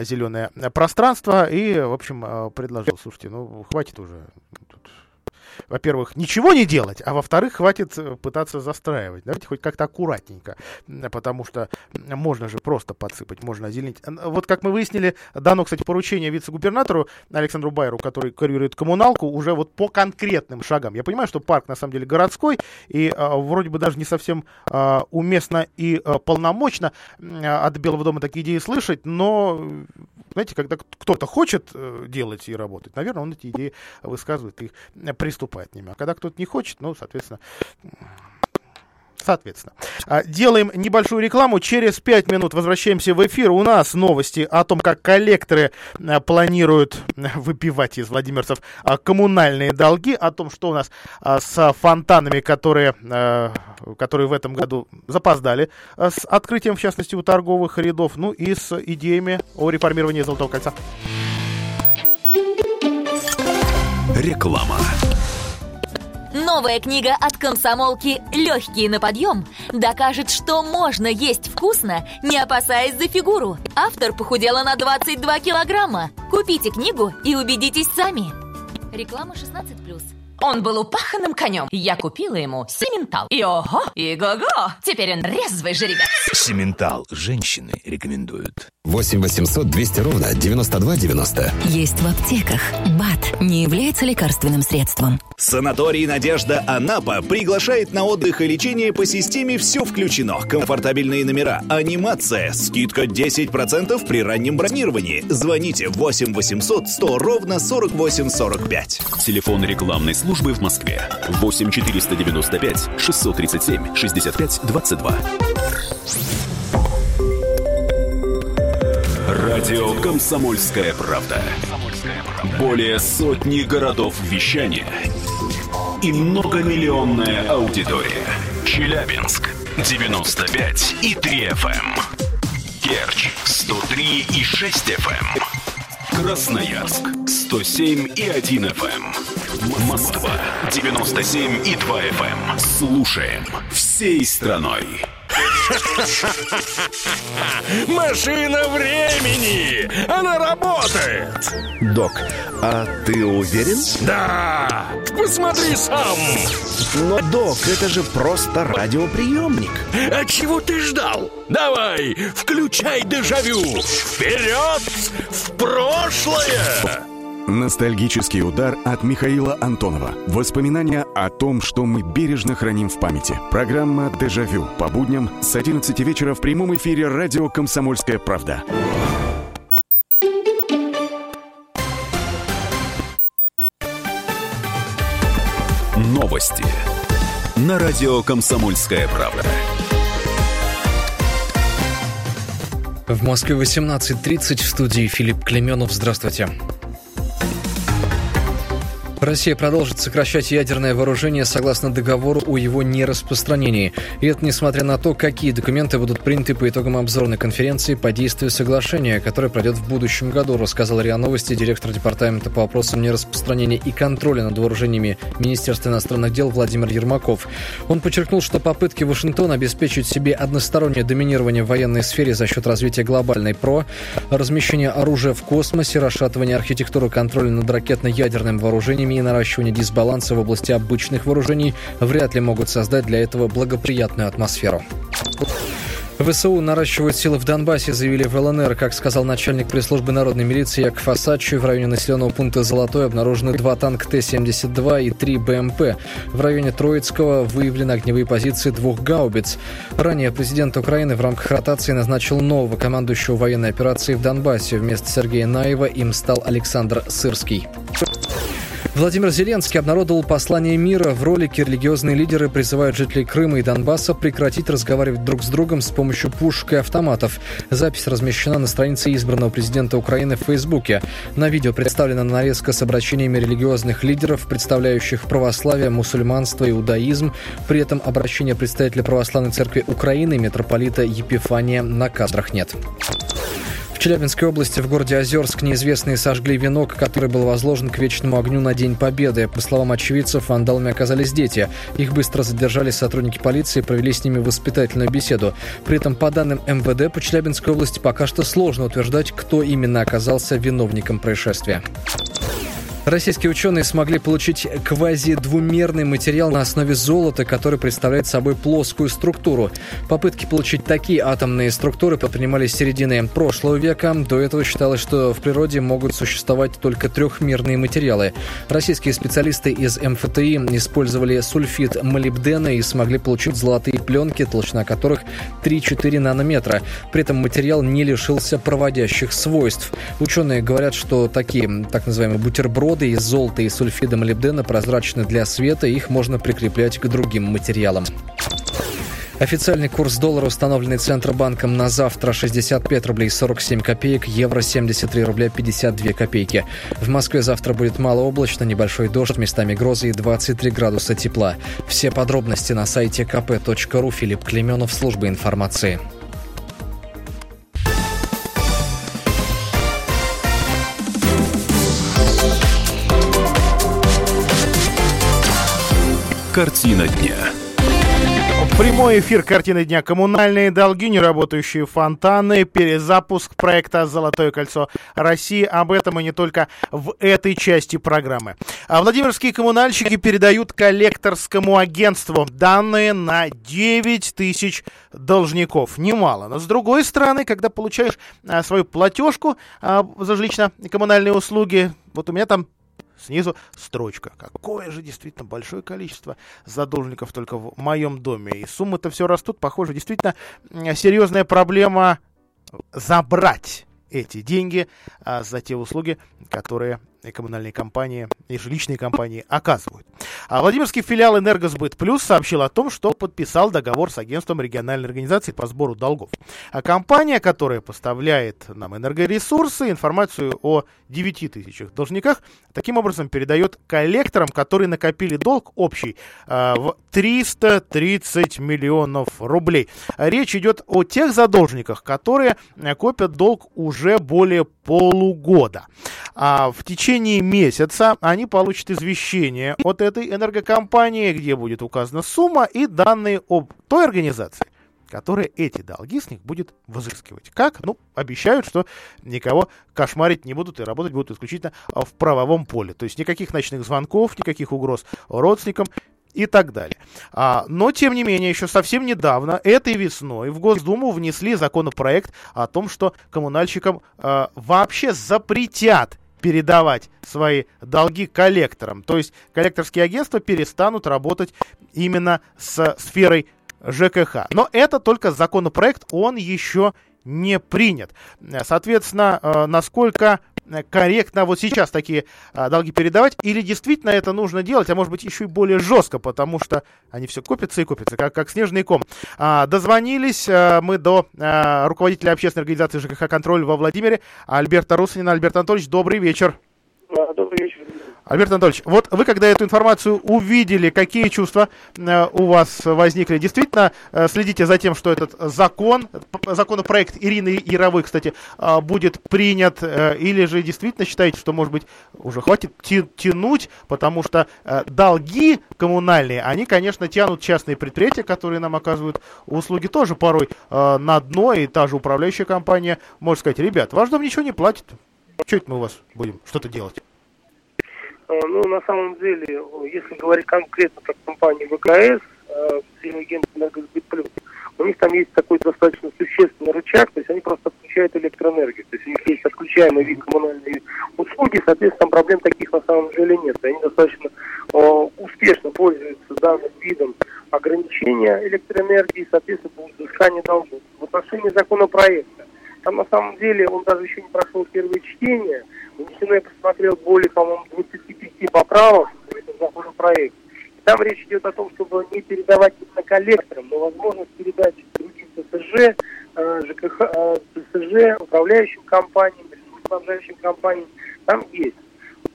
зеленое пространство, и, в общем, предложил, слушайте, ну, хватит уже тут во-первых, ничего не делать, а во-вторых, хватит э, пытаться застраивать. Давайте хоть как-то аккуратненько, потому что можно же просто подсыпать, можно озеленить. Вот как мы выяснили, дано, кстати, поручение вице-губернатору Александру Байеру, который курирует коммуналку, уже вот по конкретным шагам. Я понимаю, что парк на самом деле городской, и а, вроде бы даже не совсем а, уместно и а, полномочно а, от Белого дома такие идеи слышать, но, знаете, когда кто-то хочет а, делать и работать, наверное, он эти идеи высказывает и приступает поступает ними. А когда кто-то не хочет, ну, соответственно, Соответственно. А, делаем небольшую рекламу. Через 5 минут возвращаемся в эфир. У нас новости о том, как коллекторы а, планируют выпивать из владимирцев а, коммунальные долги, о том, что у нас с фонтанами, которые, которые в этом году запоздали с открытием, в частности, у торговых рядов, ну и с идеями о реформировании Золотого кольца. Реклама. Новая книга от комсомолки «Легкие на подъем» докажет, что можно есть вкусно, не опасаясь за фигуру. Автор похудела на 22 килограмма. Купите книгу и убедитесь сами. Реклама 16+. Он был упаханным конем. Я купила ему сементал. И ого, и го-го. Теперь он резвый жеребец. Сементал. Женщины рекомендуют. 8 800 200 ровно 9290. Есть в аптеках. БАТ не является лекарственным средством. Санаторий «Надежда Анапа» приглашает на отдых и лечение по системе «Все включено». Комфортабельные номера, анимация, скидка 10% при раннем бронировании. Звоните 8 800 100 ровно 48 45. Телефон рекламной службы в Москве. 8 495 637 65 22. Радио «Комсомольская правда». Более сотни городов вещания и многомиллионная аудитория. Челябинск 95 и 3 FM. Керчь 103 и 6 FM. Красноярск 107 и 1 FM. Москва 97 и 2 FM. Слушаем всей страной. [laughs] Машина времени! Она работает! Док, а ты уверен? Да! Посмотри сам! Но, док, это же просто радиоприемник. А чего ты ждал? Давай, включай дежавю! Вперед! В прошлое! Ностальгический удар от Михаила Антонова. Воспоминания о том, что мы бережно храним в памяти. Программа «Дежавю» по будням с 11 вечера в прямом эфире радио «Комсомольская правда». Новости на радио «Комсомольская правда». В Москве 18.30 в студии Филипп Клеменов. Здравствуйте. Россия продолжит сокращать ядерное вооружение согласно договору о его нераспространении. И это несмотря на то, какие документы будут приняты по итогам обзорной конференции по действию соглашения, которое пройдет в будущем году, рассказал РИА Новости директор департамента по вопросам нераспространения и контроля над вооружениями Министерства иностранных дел Владимир Ермаков. Он подчеркнул, что попытки Вашингтона обеспечить себе одностороннее доминирование в военной сфере за счет развития глобальной ПРО, размещения оружия в космосе, расшатывания архитектуры контроля над ракетно-ядерным вооружением и наращивания дисбаланса в области обычных вооружений вряд ли могут создать для этого благоприятную атмосферу. ВСУ наращивают силы в Донбассе, заявили в ЛНР. Как сказал начальник пресс-службы народной милиции Яков Асадчий, в районе населенного пункта Золотой обнаружены два танка Т-72 и три БМП. В районе Троицкого выявлены огневые позиции двух гаубиц. Ранее президент Украины в рамках ротации назначил нового командующего военной операции в Донбассе. Вместо Сергея Наева им стал Александр Сырский. Владимир Зеленский обнародовал послание мира. В ролике религиозные лидеры призывают жителей Крыма и Донбасса прекратить разговаривать друг с другом с помощью пушек и автоматов. Запись размещена на странице избранного президента Украины в Фейсбуке. На видео представлена нарезка с обращениями религиозных лидеров, представляющих православие, мусульманство, иудаизм. При этом обращения представителя Православной Церкви Украины, митрополита Епифания, на кадрах нет. Челябинской области в городе Озерск неизвестные сожгли венок, который был возложен к вечному огню на День Победы. По словам очевидцев, вандалами оказались дети. Их быстро задержали сотрудники полиции и провели с ними воспитательную беседу. При этом, по данным МВД, по Челябинской области пока что сложно утверждать, кто именно оказался виновником происшествия. Российские ученые смогли получить квазидвумерный материал на основе золота, который представляет собой плоскую структуру. Попытки получить такие атомные структуры предпринимались с середины прошлого века. До этого считалось, что в природе могут существовать только трехмерные материалы. Российские специалисты из МФТИ использовали сульфид молибдена и смогли получить золотые пленки, толщина которых 3-4 нанометра. При этом материал не лишился проводящих свойств. Ученые говорят, что такие так называемые бутерброды Воды из золота и сульфида молибдена прозрачны для света, их можно прикреплять к другим материалам. Официальный курс доллара, установленный Центробанком на завтра 65 рублей 47 копеек, евро 73 рубля 52 копейки. В Москве завтра будет малооблачно, небольшой дождь, местами грозы и 23 градуса тепла. Все подробности на сайте kp.ru. Филипп Клеменов, служба информации. Картина дня. Прямой эфир «Картины дня». Коммунальные долги, неработающие фонтаны, перезапуск проекта «Золотое кольцо России». Об этом и не только в этой части программы. А Владимирские коммунальщики передают коллекторскому агентству данные на 9 тысяч должников. Немало. Но с другой стороны, когда получаешь а, свою платежку а, за жилищно-коммунальные услуги, вот у меня там Снизу строчка. Какое же действительно большое количество задолженников только в моем доме. И суммы-то все растут. Похоже, действительно серьезная проблема забрать эти деньги а, за те услуги, которые коммунальные компании, и жилищные компании оказывают. А Владимирский филиал «Энергосбыт Плюс» сообщил о том, что подписал договор с агентством региональной организации по сбору долгов. А компания, которая поставляет нам энергоресурсы, информацию о 9 тысячах должниках, таким образом передает коллекторам, которые накопили долг общий э, в 330 миллионов рублей. Речь идет о тех задолжниках, которые копят долг уже более полугода. А в течение месяца они получат извещение от этой энергокомпании, где будет указана сумма и данные об той организации, которая эти долги с них будет взыскивать. Как? Ну, обещают, что никого кошмарить не будут и работать будут исключительно в правовом поле. То есть никаких ночных звонков, никаких угроз родственникам и так далее. А, но, тем не менее, еще совсем недавно, этой весной, в Госдуму внесли законопроект о том, что коммунальщикам а, вообще запретят передавать свои долги коллекторам. То есть коллекторские агентства перестанут работать именно с сферой ЖКХ. Но это только законопроект, он еще не принят. Соответственно, э, насколько корректно вот сейчас такие а, долги передавать, или действительно это нужно делать, а может быть еще и более жестко, потому что они все копятся и копятся, как, как снежный ком. А, дозвонились а, мы до а, руководителя общественной организации ЖКХ «Контроль» во Владимире, Альберта Русанина. Альберт Анатольевич, добрый вечер. Альберт Анатольевич, вот вы когда эту информацию увидели, какие чувства э, у вас возникли? Действительно э, следите за тем, что этот закон, законопроект Ирины Яровой, кстати, э, будет принят, или же действительно считаете, что, может быть, уже хватит тянуть, потому что долги коммунальные, они, конечно, тянут частные предприятия, которые нам оказывают услуги тоже порой на дно, и та же управляющая компания может сказать, ребят, ваш дом ничего не платит, что это мы у вас будем что-то делать? Э, ну, на самом деле, если говорить конкретно про компанию ВКС, агент Энергосбыт Плюс, у них там есть такой достаточно существенный рычаг, то есть они просто отключают электроэнергию. То есть у них есть отключаемый вид коммунальной услуги, соответственно, проблем таких на самом деле нет. Они достаточно э, успешно пользуются данным видом ограничения электроэнергии, соответственно, по взысканию долгов. В отношении законопроекта, там на самом деле он даже еще не прошел первое чтение, я посмотрел, более, по-моему, 25 поправок в этом законопроекте. Там речь идет о том, чтобы не передавать именно коллекторам, но возможность передать другим ТСЖ, э, ЖКХ, э, ТСЖ, управляющим компаниям, ресурсоснабжающим компаниям, там есть.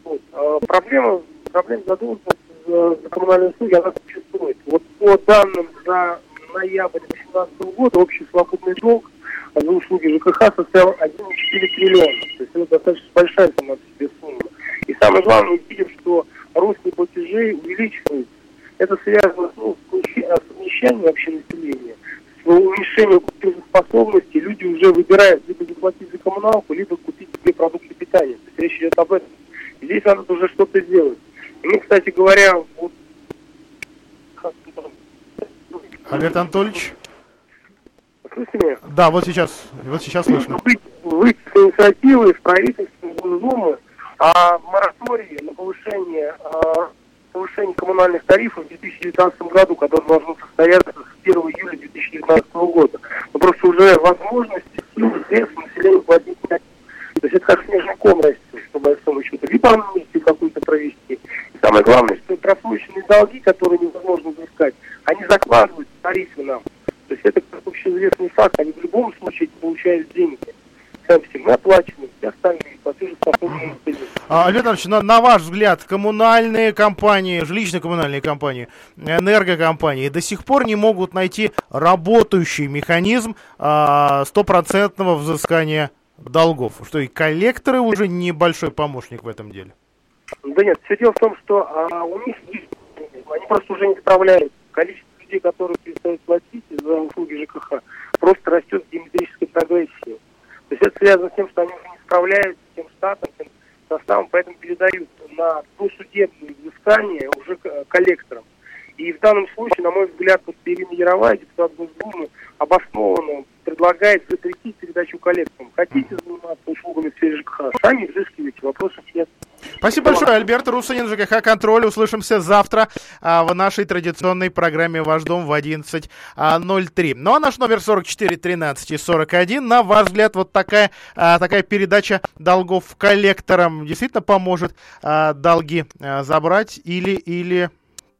Вот. Э, проблема, проблема задумчивости за, за коммунальные услуги, она существует. Вот по данным за ноябрь 2018 года общий свободный долг за услуги ЖКХ составил 1,4 триллиона. То есть это достаточно большая сама по себе сумма. И самое главное, мы видим, что рост неплатежей увеличивается. Это связано ну, с совмещением вообще населения, с уменьшением платежеспособности. Люди уже выбирают либо заплатить за коммуналку, либо купить себе продукты питания. То есть речь идет об этом. И здесь надо уже что-то сделать. И мы, кстати говоря, вот... Альберт Анатольевич? Слышите меня? Да, вот сейчас, вот сейчас слышно. Быть с инициативой в правительстве Госдумы о моратории на повышение, э, повышение коммунальных тарифов в 2019 году, который должен состояться с 1 июля 2019 года. Но просто уже возможности, силы, средств населения платить нет. То есть это как снежный ком растет, по большому счету. Либо амнистию какую-то провести. И самое главное, что просроченные долги, которые невозможно взыскать, они закладывают в тарифы нам. То есть это как общеизвестный факт, они в любом случае получают деньги. Допустим, мы оплачиваем все остальные платежеспособные а, Альберт Иванович, на, на ваш взгляд, коммунальные компании, жилищно-коммунальные компании, энергокомпании до сих пор не могут найти работающий механизм а, стопроцентного взыскания долгов? Что и коллекторы уже небольшой помощник в этом деле? Да нет, все дело в том, что а, у них есть, они просто уже не справляются. Количество людей, которые перестают платить за услуги ЖКХ, просто растет в геометрической прогрессии. То есть это связано с тем, что они уже не справляются с тем штатом, тем составом, поэтому передают на досудебное взыскание уже коллекторам. И в данном случае, на мой взгляд, вот Ирина Яровая, депутат Госдумы, обоснованно предлагает запретить передачу коллекторам. Хотите заниматься услугами в сфере ЖКХ, сами взыскивайте, вопросов нет. Спасибо большое, Альберт Русанин, ЖКХ «Контроль». Услышимся завтра а, в нашей традиционной программе «Ваш дом» в 11.03. Ну а наш номер 44 13 и 41. На ваш взгляд, вот такая, а, такая передача долгов коллекторам действительно поможет а, долги а, забрать или, или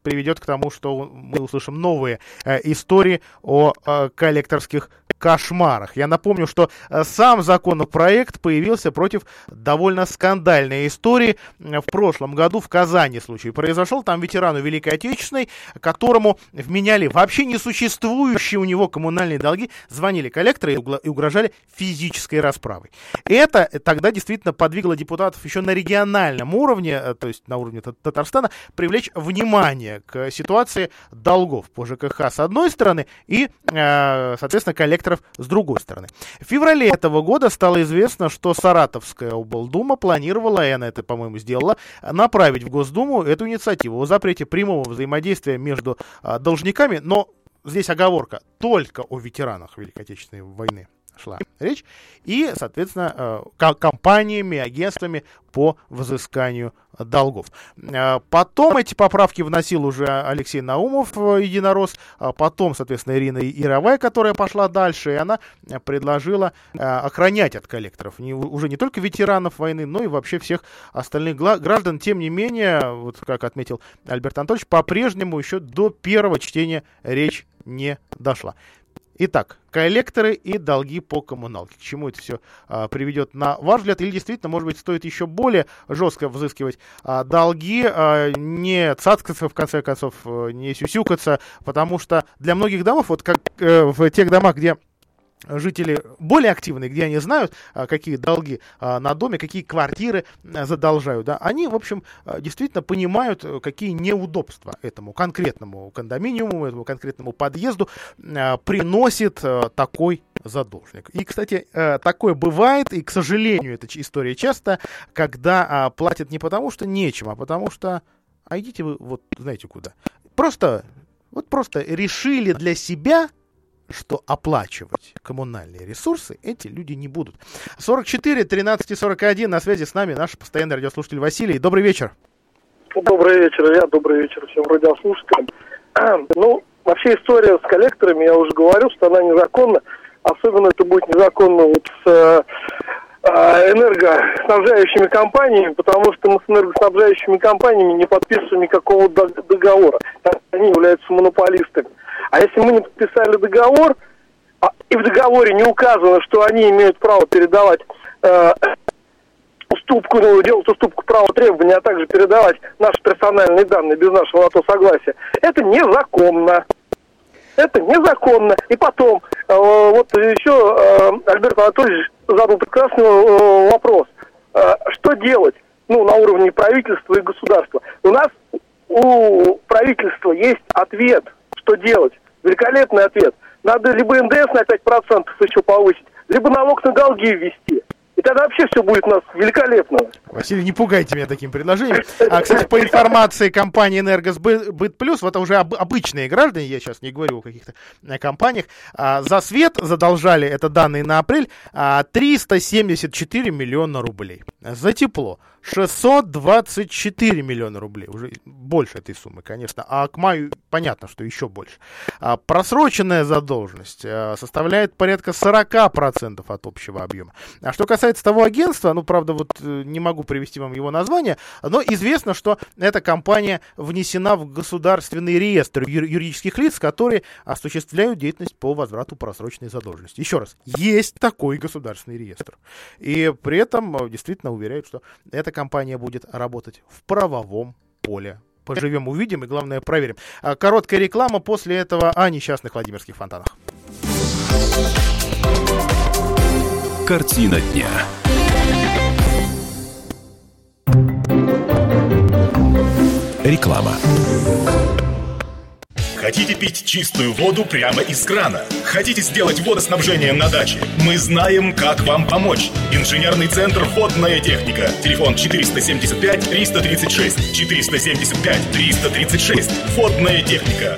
приведет к тому, что мы услышим новые э, истории о э, коллекторских кошмарах. Я напомню, что э, сам законопроект появился против довольно скандальной истории. В прошлом году в Казани случай произошел. Там ветерану Великой Отечественной, которому вменяли вообще несуществующие у него коммунальные долги, звонили коллекторы и угрожали физической расправой. Это тогда действительно подвигло депутатов еще на региональном уровне, э, то есть на уровне Татарстана, привлечь внимание к ситуации долгов по ЖКХ с одной стороны и, э, соответственно, коллектор инспекторов с другой стороны. В феврале этого года стало известно, что Саратовская облдума планировала, и она это, по-моему, сделала, направить в Госдуму эту инициативу о запрете прямого взаимодействия между а, должниками, но здесь оговорка только о ветеранах Великой Отечественной войны шла речь, и, соответственно, э, компаниями, агентствами по взысканию долгов. Э, потом эти поправки вносил уже Алексей Наумов, э, единорос, потом, соответственно, Ирина Яровая, которая пошла дальше, и она предложила охранять от коллекторов не, уже не только ветеранов войны, но и вообще всех остальных граждан. Тем не менее, вот как отметил Альберт Анатольевич, по-прежнему еще до первого чтения речь не дошла. Итак, коллекторы и долги по коммуналке. К чему это все а, приведет на ваш взгляд? Или действительно, может быть, стоит еще более жестко взыскивать а, долги, а, не цацкаться, в конце концов, э, не сюсюкаться, потому что для многих домов, вот как э, в тех домах, где жители более активные, где они знают, а, какие долги а, на доме, какие квартиры а, задолжают, да, они, в общем, действительно понимают, какие неудобства этому конкретному кондоминиуму, этому конкретному подъезду приносит такой задолжник. И, кстати, такое бывает, и, к сожалению, эта история часто, когда платят не потому, что нечем, а потому что, а идите вы вот знаете куда. Просто, вот просто решили для себя что оплачивать коммунальные ресурсы эти люди не будут. 44 13 и 41 на связи с нами наш постоянный радиослушатель Василий. Добрый вечер. Добрый вечер, я добрый вечер всем радиослушателям. Ну, вообще история с коллекторами, я уже говорил, что она незаконна. Особенно это будет незаконно вот с э, энергоснабжающими компаниями, потому что мы с энергоснабжающими компаниями не подписываем никакого договора. Они являются монополистами. А если мы не подписали договор, а, и в договоре не указано, что они имеют право передавать э, уступку, ну, делать уступку права требования, а также передавать наши персональные данные без нашего на то согласия, это незаконно. Это незаконно. И потом, э, вот еще э, Альберт Анатольевич задал прекрасный э, вопрос. Что делать? Ну, на уровне правительства и государства. У нас у правительства есть ответ – что делать? Великолепный ответ. Надо либо НДС на 5% еще повысить, либо налог на долги ввести. Тогда вообще все будет у нас великолепно. Василий, не пугайте меня таким предложением. А, кстати, по информации компании «Энергосбыт Плюс», вот это уже об, обычные граждане, я сейчас не говорю о каких-то э, компаниях, а, за свет задолжали, это данные на апрель, а, 374 миллиона рублей. За тепло 624 миллиона рублей, уже больше этой суммы, конечно, а к маю понятно, что еще больше. А просроченная задолженность а, составляет порядка 40% от общего объема. А что касается того агентства, ну, правда, вот э, не могу привести вам его название, но известно, что эта компания внесена в государственный реестр юридических лиц, которые осуществляют деятельность по возврату просроченной задолженности. Еще раз, есть такой государственный реестр. И при этом э, действительно уверяют, что эта компания будет работать в правовом поле. Поживем, увидим и, главное, проверим. А, короткая реклама после этого о несчастных Владимирских фонтанах. Картина дня. Реклама. Хотите пить чистую воду прямо из крана? Хотите сделать водоснабжение на даче? Мы знаем, как вам помочь. Инженерный центр «Водная техника». Телефон 475 336. 475 336. Водная техника.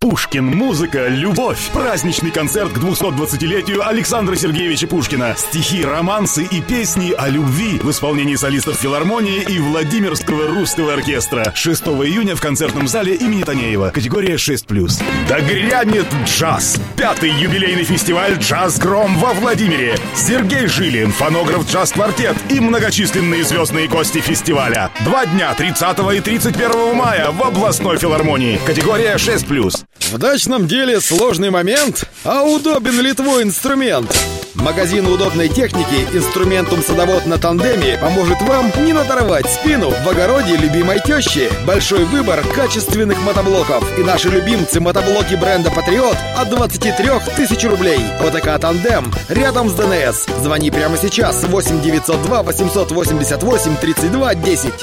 Пушкин. Музыка, любовь. Праздничный концерт к 220-летию Александра Сергеевича Пушкина. Стихи, романсы и песни о любви в исполнении солистов филармонии и Владимирского русского оркестра. 6 июня в концертном зале имени Танеева. Категория 6+. Да грянет джаз. Пятый юбилейный фестиваль «Джаз Гром» во Владимире. Сергей Жилин, фонограф «Джаз-квартет» и многочисленные звездные гости фестиваля. Два дня 30 и 31 мая в областной филармонии. Категория 6+. В дачном деле сложный момент, а удобен ли твой инструмент? Магазин удобной техники «Инструментум садовод на тандеме» поможет вам не надорвать спину в огороде любимой тещи. Большой выбор качественных мотоблоков и наши любимцы мотоблоки бренда «Патриот» от 23 тысяч рублей. ОТК «Тандем» рядом с ДНС. Звони прямо сейчас 8 902 888 32 10.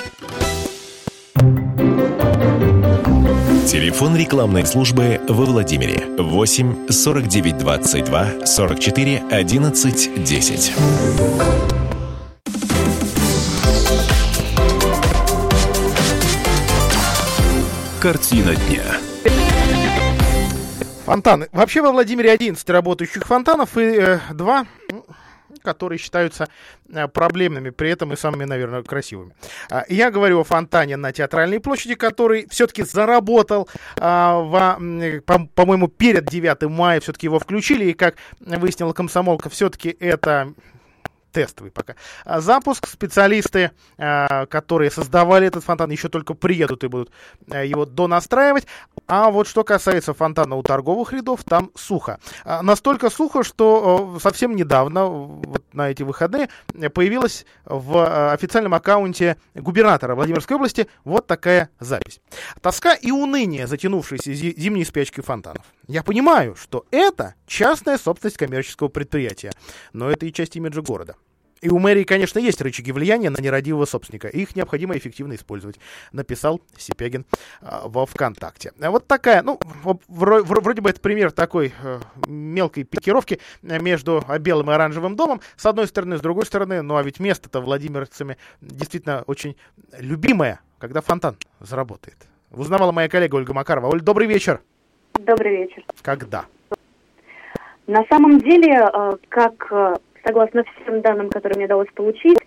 Телефон рекламной службы во Владимире 8 49 22 44 11 10. Картина дня. Фонтаны. Вообще во Владимире 11 работающих фонтанов и э, два которые считаются э, проблемными, при этом и самыми, наверное, красивыми. А, Я говорю о фонтане на Театральной площади, который все-таки заработал, а, по-моему, перед 9 мая все-таки его включили, и, как выяснила комсомолка, все-таки это тестовый пока. А Запуск специалисты, которые создавали этот фонтан, еще только приедут и будут а, его донастраивать. А вот что касается фонтана у торговых рядов, там сухо. А, Настолько сухо, что совсем недавно, вот на эти выходные, появилась в а, официальном аккаунте губернатора Владимирской области вот такая запись. Тоска и уныние, затянувшиеся зи- зимней спячкой фонтанов. Я понимаю, что это частная собственность коммерческого предприятия, но это и часть имиджа города. И у мэрии, конечно, есть рычаги влияния на нерадивого собственника. Их необходимо эффективно использовать, написал Сипягин а, во ВКонтакте. А Вот такая, ну, вроде бы это пример такой э, мелкой пикировки между белым и оранжевым домом, с одной стороны, с другой стороны, ну а ведь место-то владимирцами действительно очень любимое, когда фонтан заработает. Узнавала моя коллега Ольга Макарова. Оль, добрый вечер. Добрый вечер. Когда? На самом деле, э, как э, согласно всем данным, которые мне удалось получить,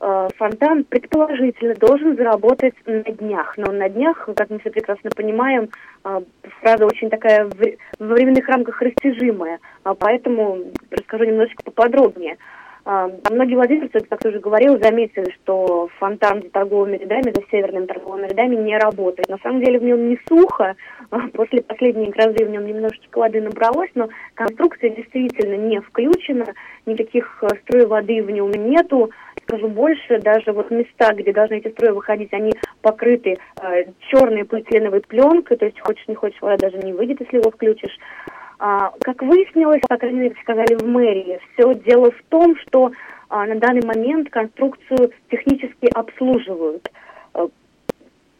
э, фонтан предположительно должен заработать на днях. Но на днях, как мы все прекрасно понимаем, э, фраза очень такая в временных рамках растяжимая. А Поэтому расскажу немножечко поподробнее. А, Многие владельцы, как ты уже говорил, заметили, что фонтан за торговыми рядами, за северными торговыми рядами не работает. На самом деле в нем не сухо. [laughs] А После последней грозы в нем немножечко воды набралось, но конструкция действительно не включена, никаких э, струй воды в нем нету. Скажу больше, даже вот места, где должны эти струи выходить, они покрыты э, черной полиэтиленовой пленкой, то есть хочешь не хочешь, вода даже не выйдет, если его включишь. А, как выяснилось, крайней мере, сказали в мэрии, все дело в том, что а, на данный момент конструкцию технически обслуживают. Э,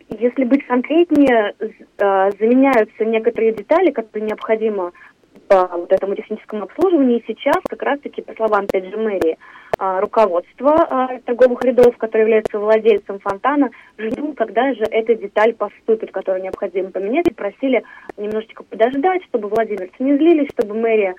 Если быть конкретнее, заменяются некоторые детали, которые необходимо по вот этому техническому обслуживанию. И сейчас, как раз-таки, по словам опять же мэрии, а, руководство а, торговых рядов, которое является владельцем фонтана, ждут, когда же эта деталь поступит, которую необходимо поменять, и просили немножечко подождать, чтобы владельцы не злились, чтобы мэрия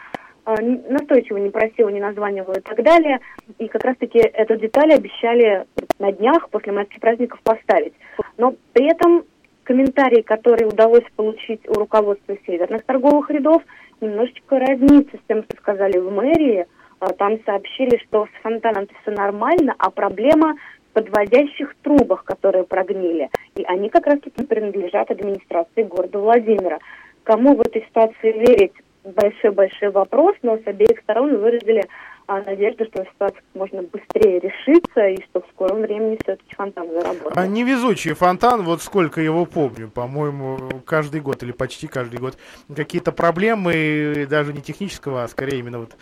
а, настойчиво не просила, не названивала и так далее. И как раз-таки эту деталь обещали на днях после майских праздников поставить. Но при этом комментарии, которые удалось получить у руководства северных торговых рядов, немножечко разнится с тем, что сказали в мэрии. А, Там сообщили, что с фонтаном все нормально, а проблема в подводящих трубах, которые прогнили. И они как раз-таки принадлежат администрации города Владимира. Кому в этой ситуации верить? Большой-большой вопрос, но с обеих сторон выразили а надежда, что ситуация можно быстрее решится и что в скором времени все-таки фонтан заработает. А невезучий фонтан, вот сколько его помню, по-моему, каждый год или почти каждый год какие-то проблемы, даже не технического, а скорее именно вот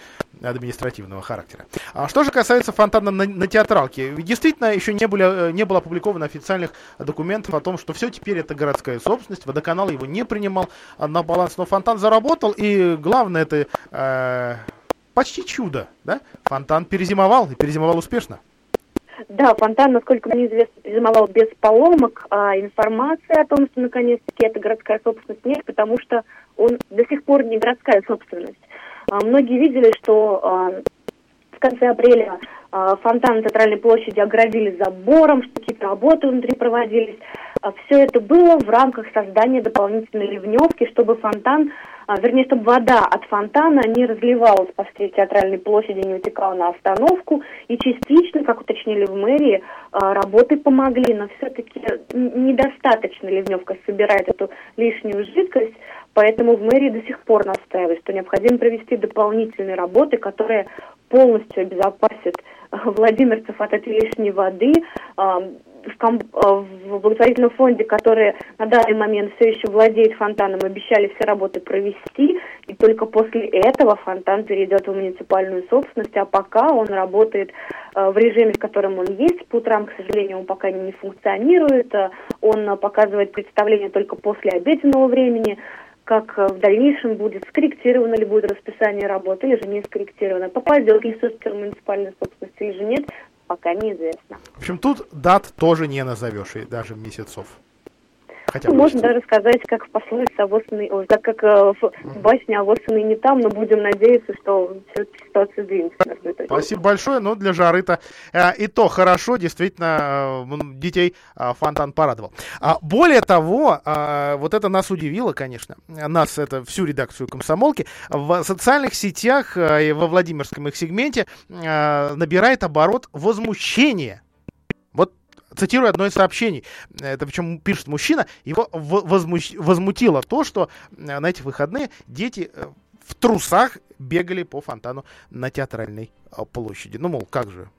административного характера. А что же касается фонтана на, на театралке, действительно еще не, были, не было опубликовано официальных документов о том, что все теперь это городская собственность, водоканал его не принимал на баланс, но фонтан заработал, и главное это э, почти чудо, да? Фонтан перезимовал и перезимовал успешно. Да, фонтан, насколько мне известно, перезимовал без поломок, а информации о том, что наконец-таки это городская собственность нет, потому что он до сих пор не городская собственность. А, многие видели, что а, в конце апреля а, фонтан на Центральной площади оградили забором, что какие-то работы внутри проводились. А, Все это было в рамках создания дополнительной ливневки, чтобы фонтан а, вернее, чтобы вода от фонтана не разливалась по всей театральной площади, не утекала на остановку. И частично, как уточнили в мэрии, а, работы помогли, но все-таки недостаточно ливневка собирает эту лишнюю жидкость, поэтому в мэрии до сих пор настаивают, что необходимо провести дополнительные работы, которые полностью обезопасят владимирцев от этой лишней воды, в, э, в благотворительном фонде, который на данный момент все еще владеет фонтаном, обещали все работы провести, и только после этого фонтан перейдет в муниципальную собственность, а пока он работает э, в режиме, в котором он есть. По утрам, к сожалению, он пока не функционирует, э, он показывает представление только после обеденного времени как в дальнейшем будет, скорректировано ли будет расписание работы, или же не скорректировано, попадет ли все-таки в муниципальную собственность, или же нет, пока неизвестно. В общем, тут дат тоже не назовешь, и даже месяцев. Хотя можно даже сказать, как в пословице «Авосный», ой, как, как э, в басне «Авосный не там», но будем надеяться, что все-таки ситуация сдвинется. Спасибо большое, но для жары-то э, и то хорошо, действительно, э, детей фонтан порадовал. А, более того, вот это нас удивило, конечно, нас, это всю редакцию «Комсомолки», в социальных сетях э, во Владимирском их сегменте набирает оборот возмущение вот цитирую одно из сообщений, это причем пишет мужчина, его возмутило то, что э, на этих выходные дети э, в трусах бегали по фонтану на театральной э, площади. Ну, мол, как же,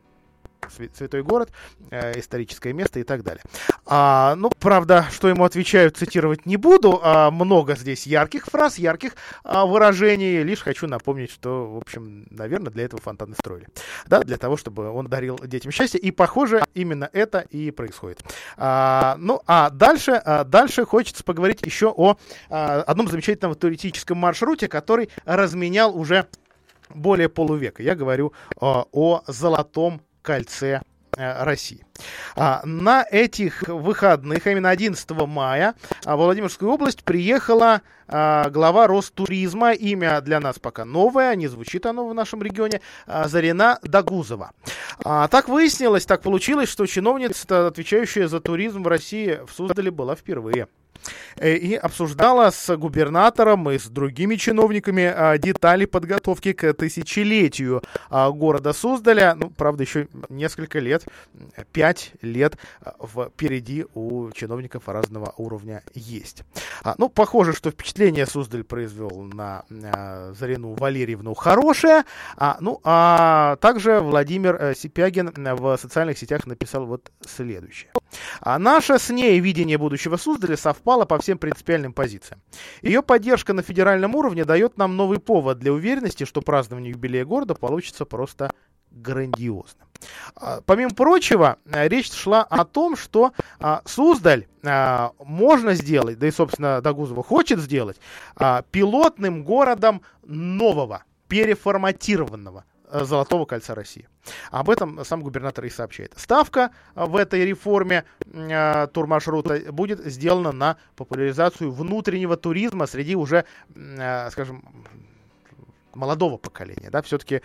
святой город, э, историческое место и так далее. А, ну, правда, что ему отвечают, цитировать не буду. А, много здесь ярких фраз, ярких а, выражений. Лишь хочу напомнить, что, в общем, наверное, для этого фонтаны строили. Да, для того, чтобы он дарил детям счастье. И, похоже, именно это и происходит. А, ну, а дальше, а, дальше хочется поговорить еще о а, одном замечательном туристическом маршруте, который разменял уже более полувека. Я говорю а, о Золотом кольце э, России. А, на этих выходных, а именно 11 мая, в Владимирскую область приехала а, глава Ростуризма. Имя для нас пока новое, не звучит оно в нашем регионе. Зарина Дагузова. Так выяснилось, так получилось, что чиновница, отвечающая за туризм в России, в Суздале была впервые. Э, и обсуждала с губернатором и с другими чиновниками а, детали подготовки к тысячелетию а, города Суздаля. Ну, правда, еще несколько лет, пять лет а, впереди у чиновников разного уровня есть. Ну, похоже, что впечатление Суздаль произвел на Зарину Валерьевну хорошее. Ну, а также Владимир э, Сипягин в социальных сетях написал вот следующее. Наше с ней видение будущего Суздаля совпало по всем принципиальным позициям. Ее поддержка на федеральном уровне дает нам новый повод для уверенности, что празднование юбилея города получится просто грандиозно. А, помимо прочего, э, речь шла о том, что а, Суздаль а, можно сделать, да и, собственно, Дагузова хочет сделать, пилотным городом нового, переформатированного Золотого кольца России. Об этом сам губернатор и сообщает. Ставка в этой реформе э, турмаршрута будет сделана на популяризацию внутреннего туризма среди уже, э, скажем, молодого поколения. Да, все-таки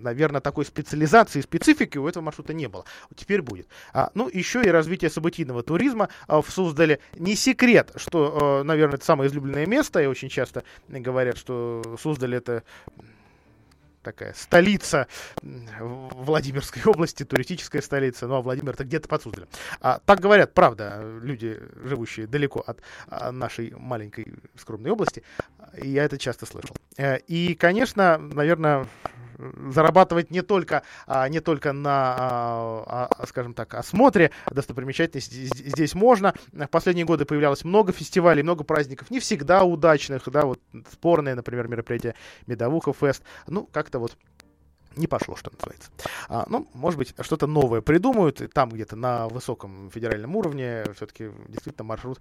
наверное, такой специализации, специфики у этого маршрута не было. Теперь будет. А, ну, еще и развитие событийного туризма а, в Суздале. Не секрет, что, а, наверное, это самое излюбленное место, и очень часто говорят, что Суздаль это такая столица Владимирской области, туристическая столица, ну а Владимир это где-то под Суздалем. А, так говорят, правда, люди, живущие далеко от а, нашей маленькой скромной области, я это часто слышал. Э, и, конечно, наверное, зарабатывать не только, а, не только на, а, а, скажем так, осмотре достопримечательностей здесь можно. В последние годы появлялось много фестивалей, много праздников, не всегда удачных, да, вот спорные, например, мероприятия Медовуха Фест. Ну, как-то вот не пошло, что называется. А, ну, может быть, что-то новое придумают, и там где-то на высоком федеральном уровне все-таки действительно маршрут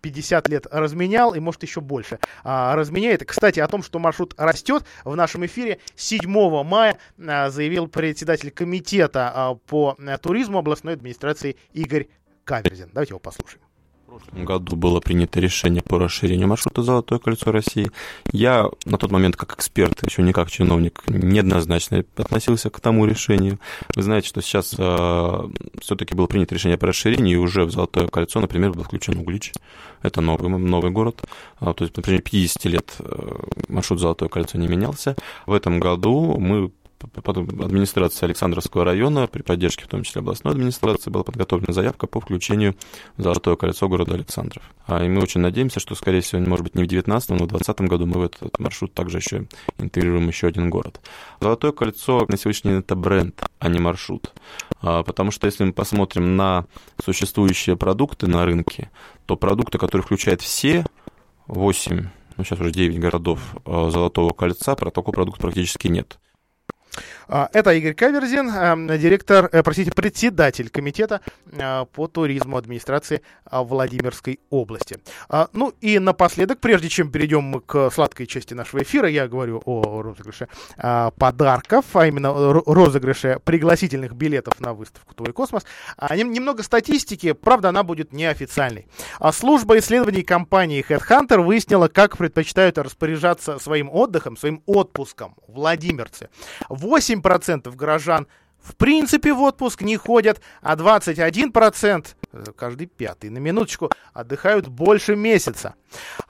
50 лет разменял, и может еще больше а, разменяет. Кстати, о том, что маршрут растет, в нашем эфире 7 мая а, заявил председатель комитета а, по а, туризму областной администрации Игорь Каверзин. Давайте его послушаем. Прошлом году было принято решение по расширению маршрута «Золотое кольцо России». Я на тот момент как эксперт, еще не как чиновник, неоднозначно относился к тому решению. Вы знаете, что сейчас э, все-таки было принято решение по расширению, и уже в «Золотое кольцо», например, был включен Углич. Это новый, новый город. А, то есть, например, 50 лет э, маршрут «Золотое кольцо» не менялся. В этом году мы администрации Александровского района, при поддержке в том числе областной администрации, была подготовлена заявка по включению в Золотое кольцо города Александров. А, и мы очень надеемся, что, скорее всего, может быть, не в 2019, но в 2020 году мы в этот маршрут также еще интегрируем еще один город. Золотое кольцо на сегодняшний день это бренд, а не маршрут. А, потому что если мы посмотрим на существующие продукты на рынке, то продукты, которые включают все 8, ну сейчас уже 9 городов а, Золотого кольца, про такой продукт практически нет. А, это Игорь Каверзин, э, директор, э, простите, председатель комитета э, по туризму администрации Владимирской области. А, ну и напоследок, прежде чем перейдем к сладкой части нашего эфира, я говорю о розыгрыше а, подарков, а именно розыгрыше пригласительных билетов на выставку «Твой космос». Немного статистики, правда, она будет неофициальной. Служба исследований компании Headhunter выяснила, как предпочитают распоряжаться своим отдыхом, своим отпуском владимирцы. 8% горожан в принципе в отпуск не ходят, а 21% э, каждый пятый на минуточку отдыхают больше месяца.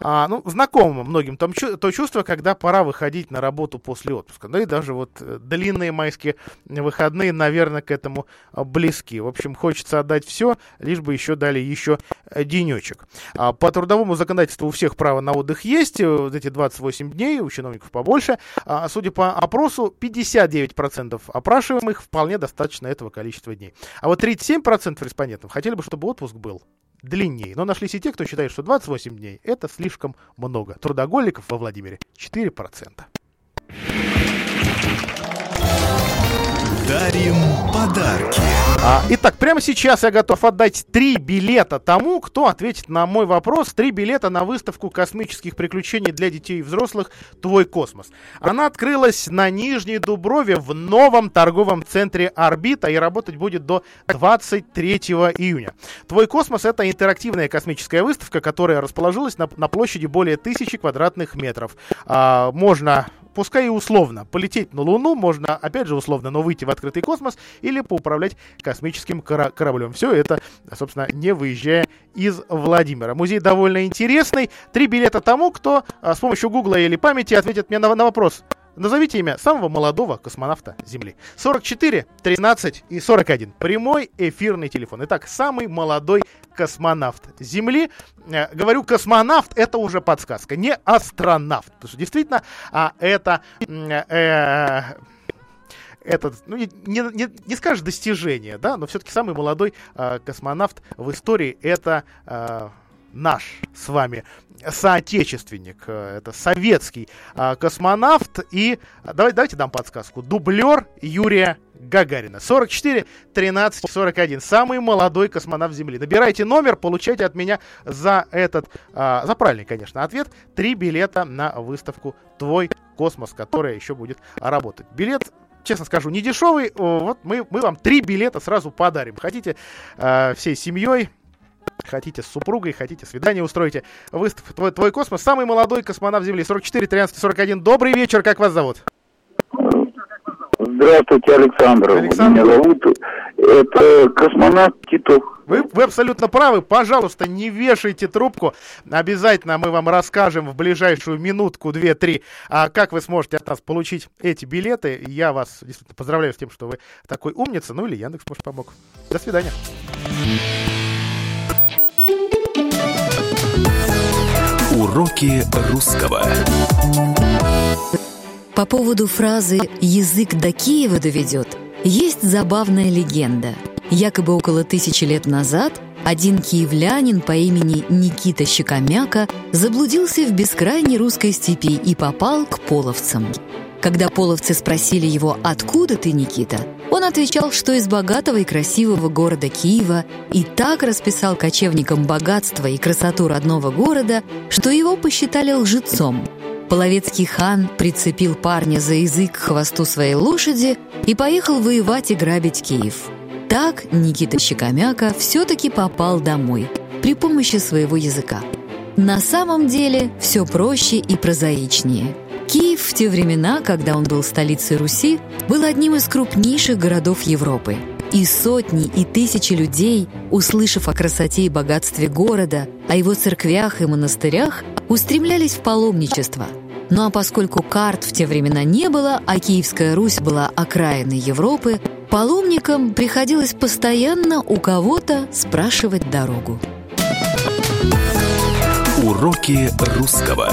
А, ну, знакомо многим там, то чувство, когда пора выходить на работу после отпуска. Ну и даже вот э, длинные майские выходные, наверное, к этому э, близки. В общем, хочется отдать все, лишь бы еще дали еще денечек. А, по трудовому законодательству у всех право на отдых есть, вот эти 28 дней, у чиновников побольше. А, судя по опросу, 59% опрашиваемых вполне достаточно этого количества дней. А вот 37% респондентов хотели бы, чтобы отпуск был длиннее. Но нашлись и те, кто считает, что 28 дней это слишком много. Трудоголиков во Владимире 4%. Дарим подарки. А, итак, прямо сейчас я готов отдать три билета тому, кто ответит на мой вопрос. Три билета на выставку космических приключений для детей и взрослых «Твой космос». Она открылась на Нижней Дуброве в новом торговом центре «Орбита» и работать будет до 23 июня. «Твой космос» — это интерактивная космическая выставка, которая расположилась на, на площади более тысячи квадратных метров. А, можно пускай и условно, полететь на Луну можно, опять же, условно, но выйти в открытый космос или поуправлять космическим кора- кораблем. Все это, собственно, не выезжая из Владимира. Музей довольно интересный. Три билета тому, кто а, с помощью Гугла или памяти ответит мне на, на вопрос, Назовите имя самого молодого космонавта Земли. 44, 13 и 41. Прямой эфирный телефон. Итак, самый молодой космонавт Земли. Э, говорю космонавт, это уже подсказка, не астронавт. Потому что действительно а, это... Э, этот, ну, не, не, не скажешь достижение, да, но все-таки самый молодой э, космонавт в истории это э, наш с вами соотечественник, э, это советский а, космонавт и, давайте, давайте дам подсказку, дублер Юрия Гагарина. 44 13 41. Самый молодой космонавт Земли. Набирайте номер, получайте от меня за этот, за правильный, конечно, ответ, три билета на выставку «Твой космос», которая еще будет работать. Билет честно скажу, не дешевый. Вот мы, мы вам три билета сразу подарим. Хотите э, всей семьей Хотите с супругой, хотите свидание устроите. Выставка твой, твой космос. Самый молодой космонавт Земли. 44, 13, 41. Добрый вечер. Как вас зовут? Здравствуйте, Александр. Александр. Меня зовут это космонавт Титов. Вы, вы абсолютно правы. Пожалуйста, не вешайте трубку. Обязательно мы вам расскажем в ближайшую минутку, две, три, а как вы сможете от нас получить эти билеты. Я вас действительно поздравляю с тем, что вы такой умница. Ну или Яндекс, может, помог. До свидания. Уроки русского. По поводу фразы «язык до Киева доведет» есть забавная легенда. Якобы около тысячи лет назад один киевлянин по имени Никита Щекомяка заблудился в бескрайней русской степи и попал к половцам. Когда половцы спросили его «Откуда ты, Никита?», он отвечал, что из богатого и красивого города Киева и так расписал кочевникам богатство и красоту родного города, что его посчитали лжецом. Половецкий хан прицепил парня за язык к хвосту своей лошади и поехал воевать и грабить Киев. Так Никита Щекомяка все-таки попал домой при помощи своего языка. На самом деле все проще и прозаичнее – Киев в те времена, когда он был столицей Руси, был одним из крупнейших городов Европы. И сотни и тысячи людей, услышав о красоте и богатстве города, о его церквях и монастырях, устремлялись в паломничество. Ну а поскольку карт в те времена не было, а Киевская Русь была окраиной Европы, паломникам приходилось постоянно у кого-то спрашивать дорогу. Уроки русского.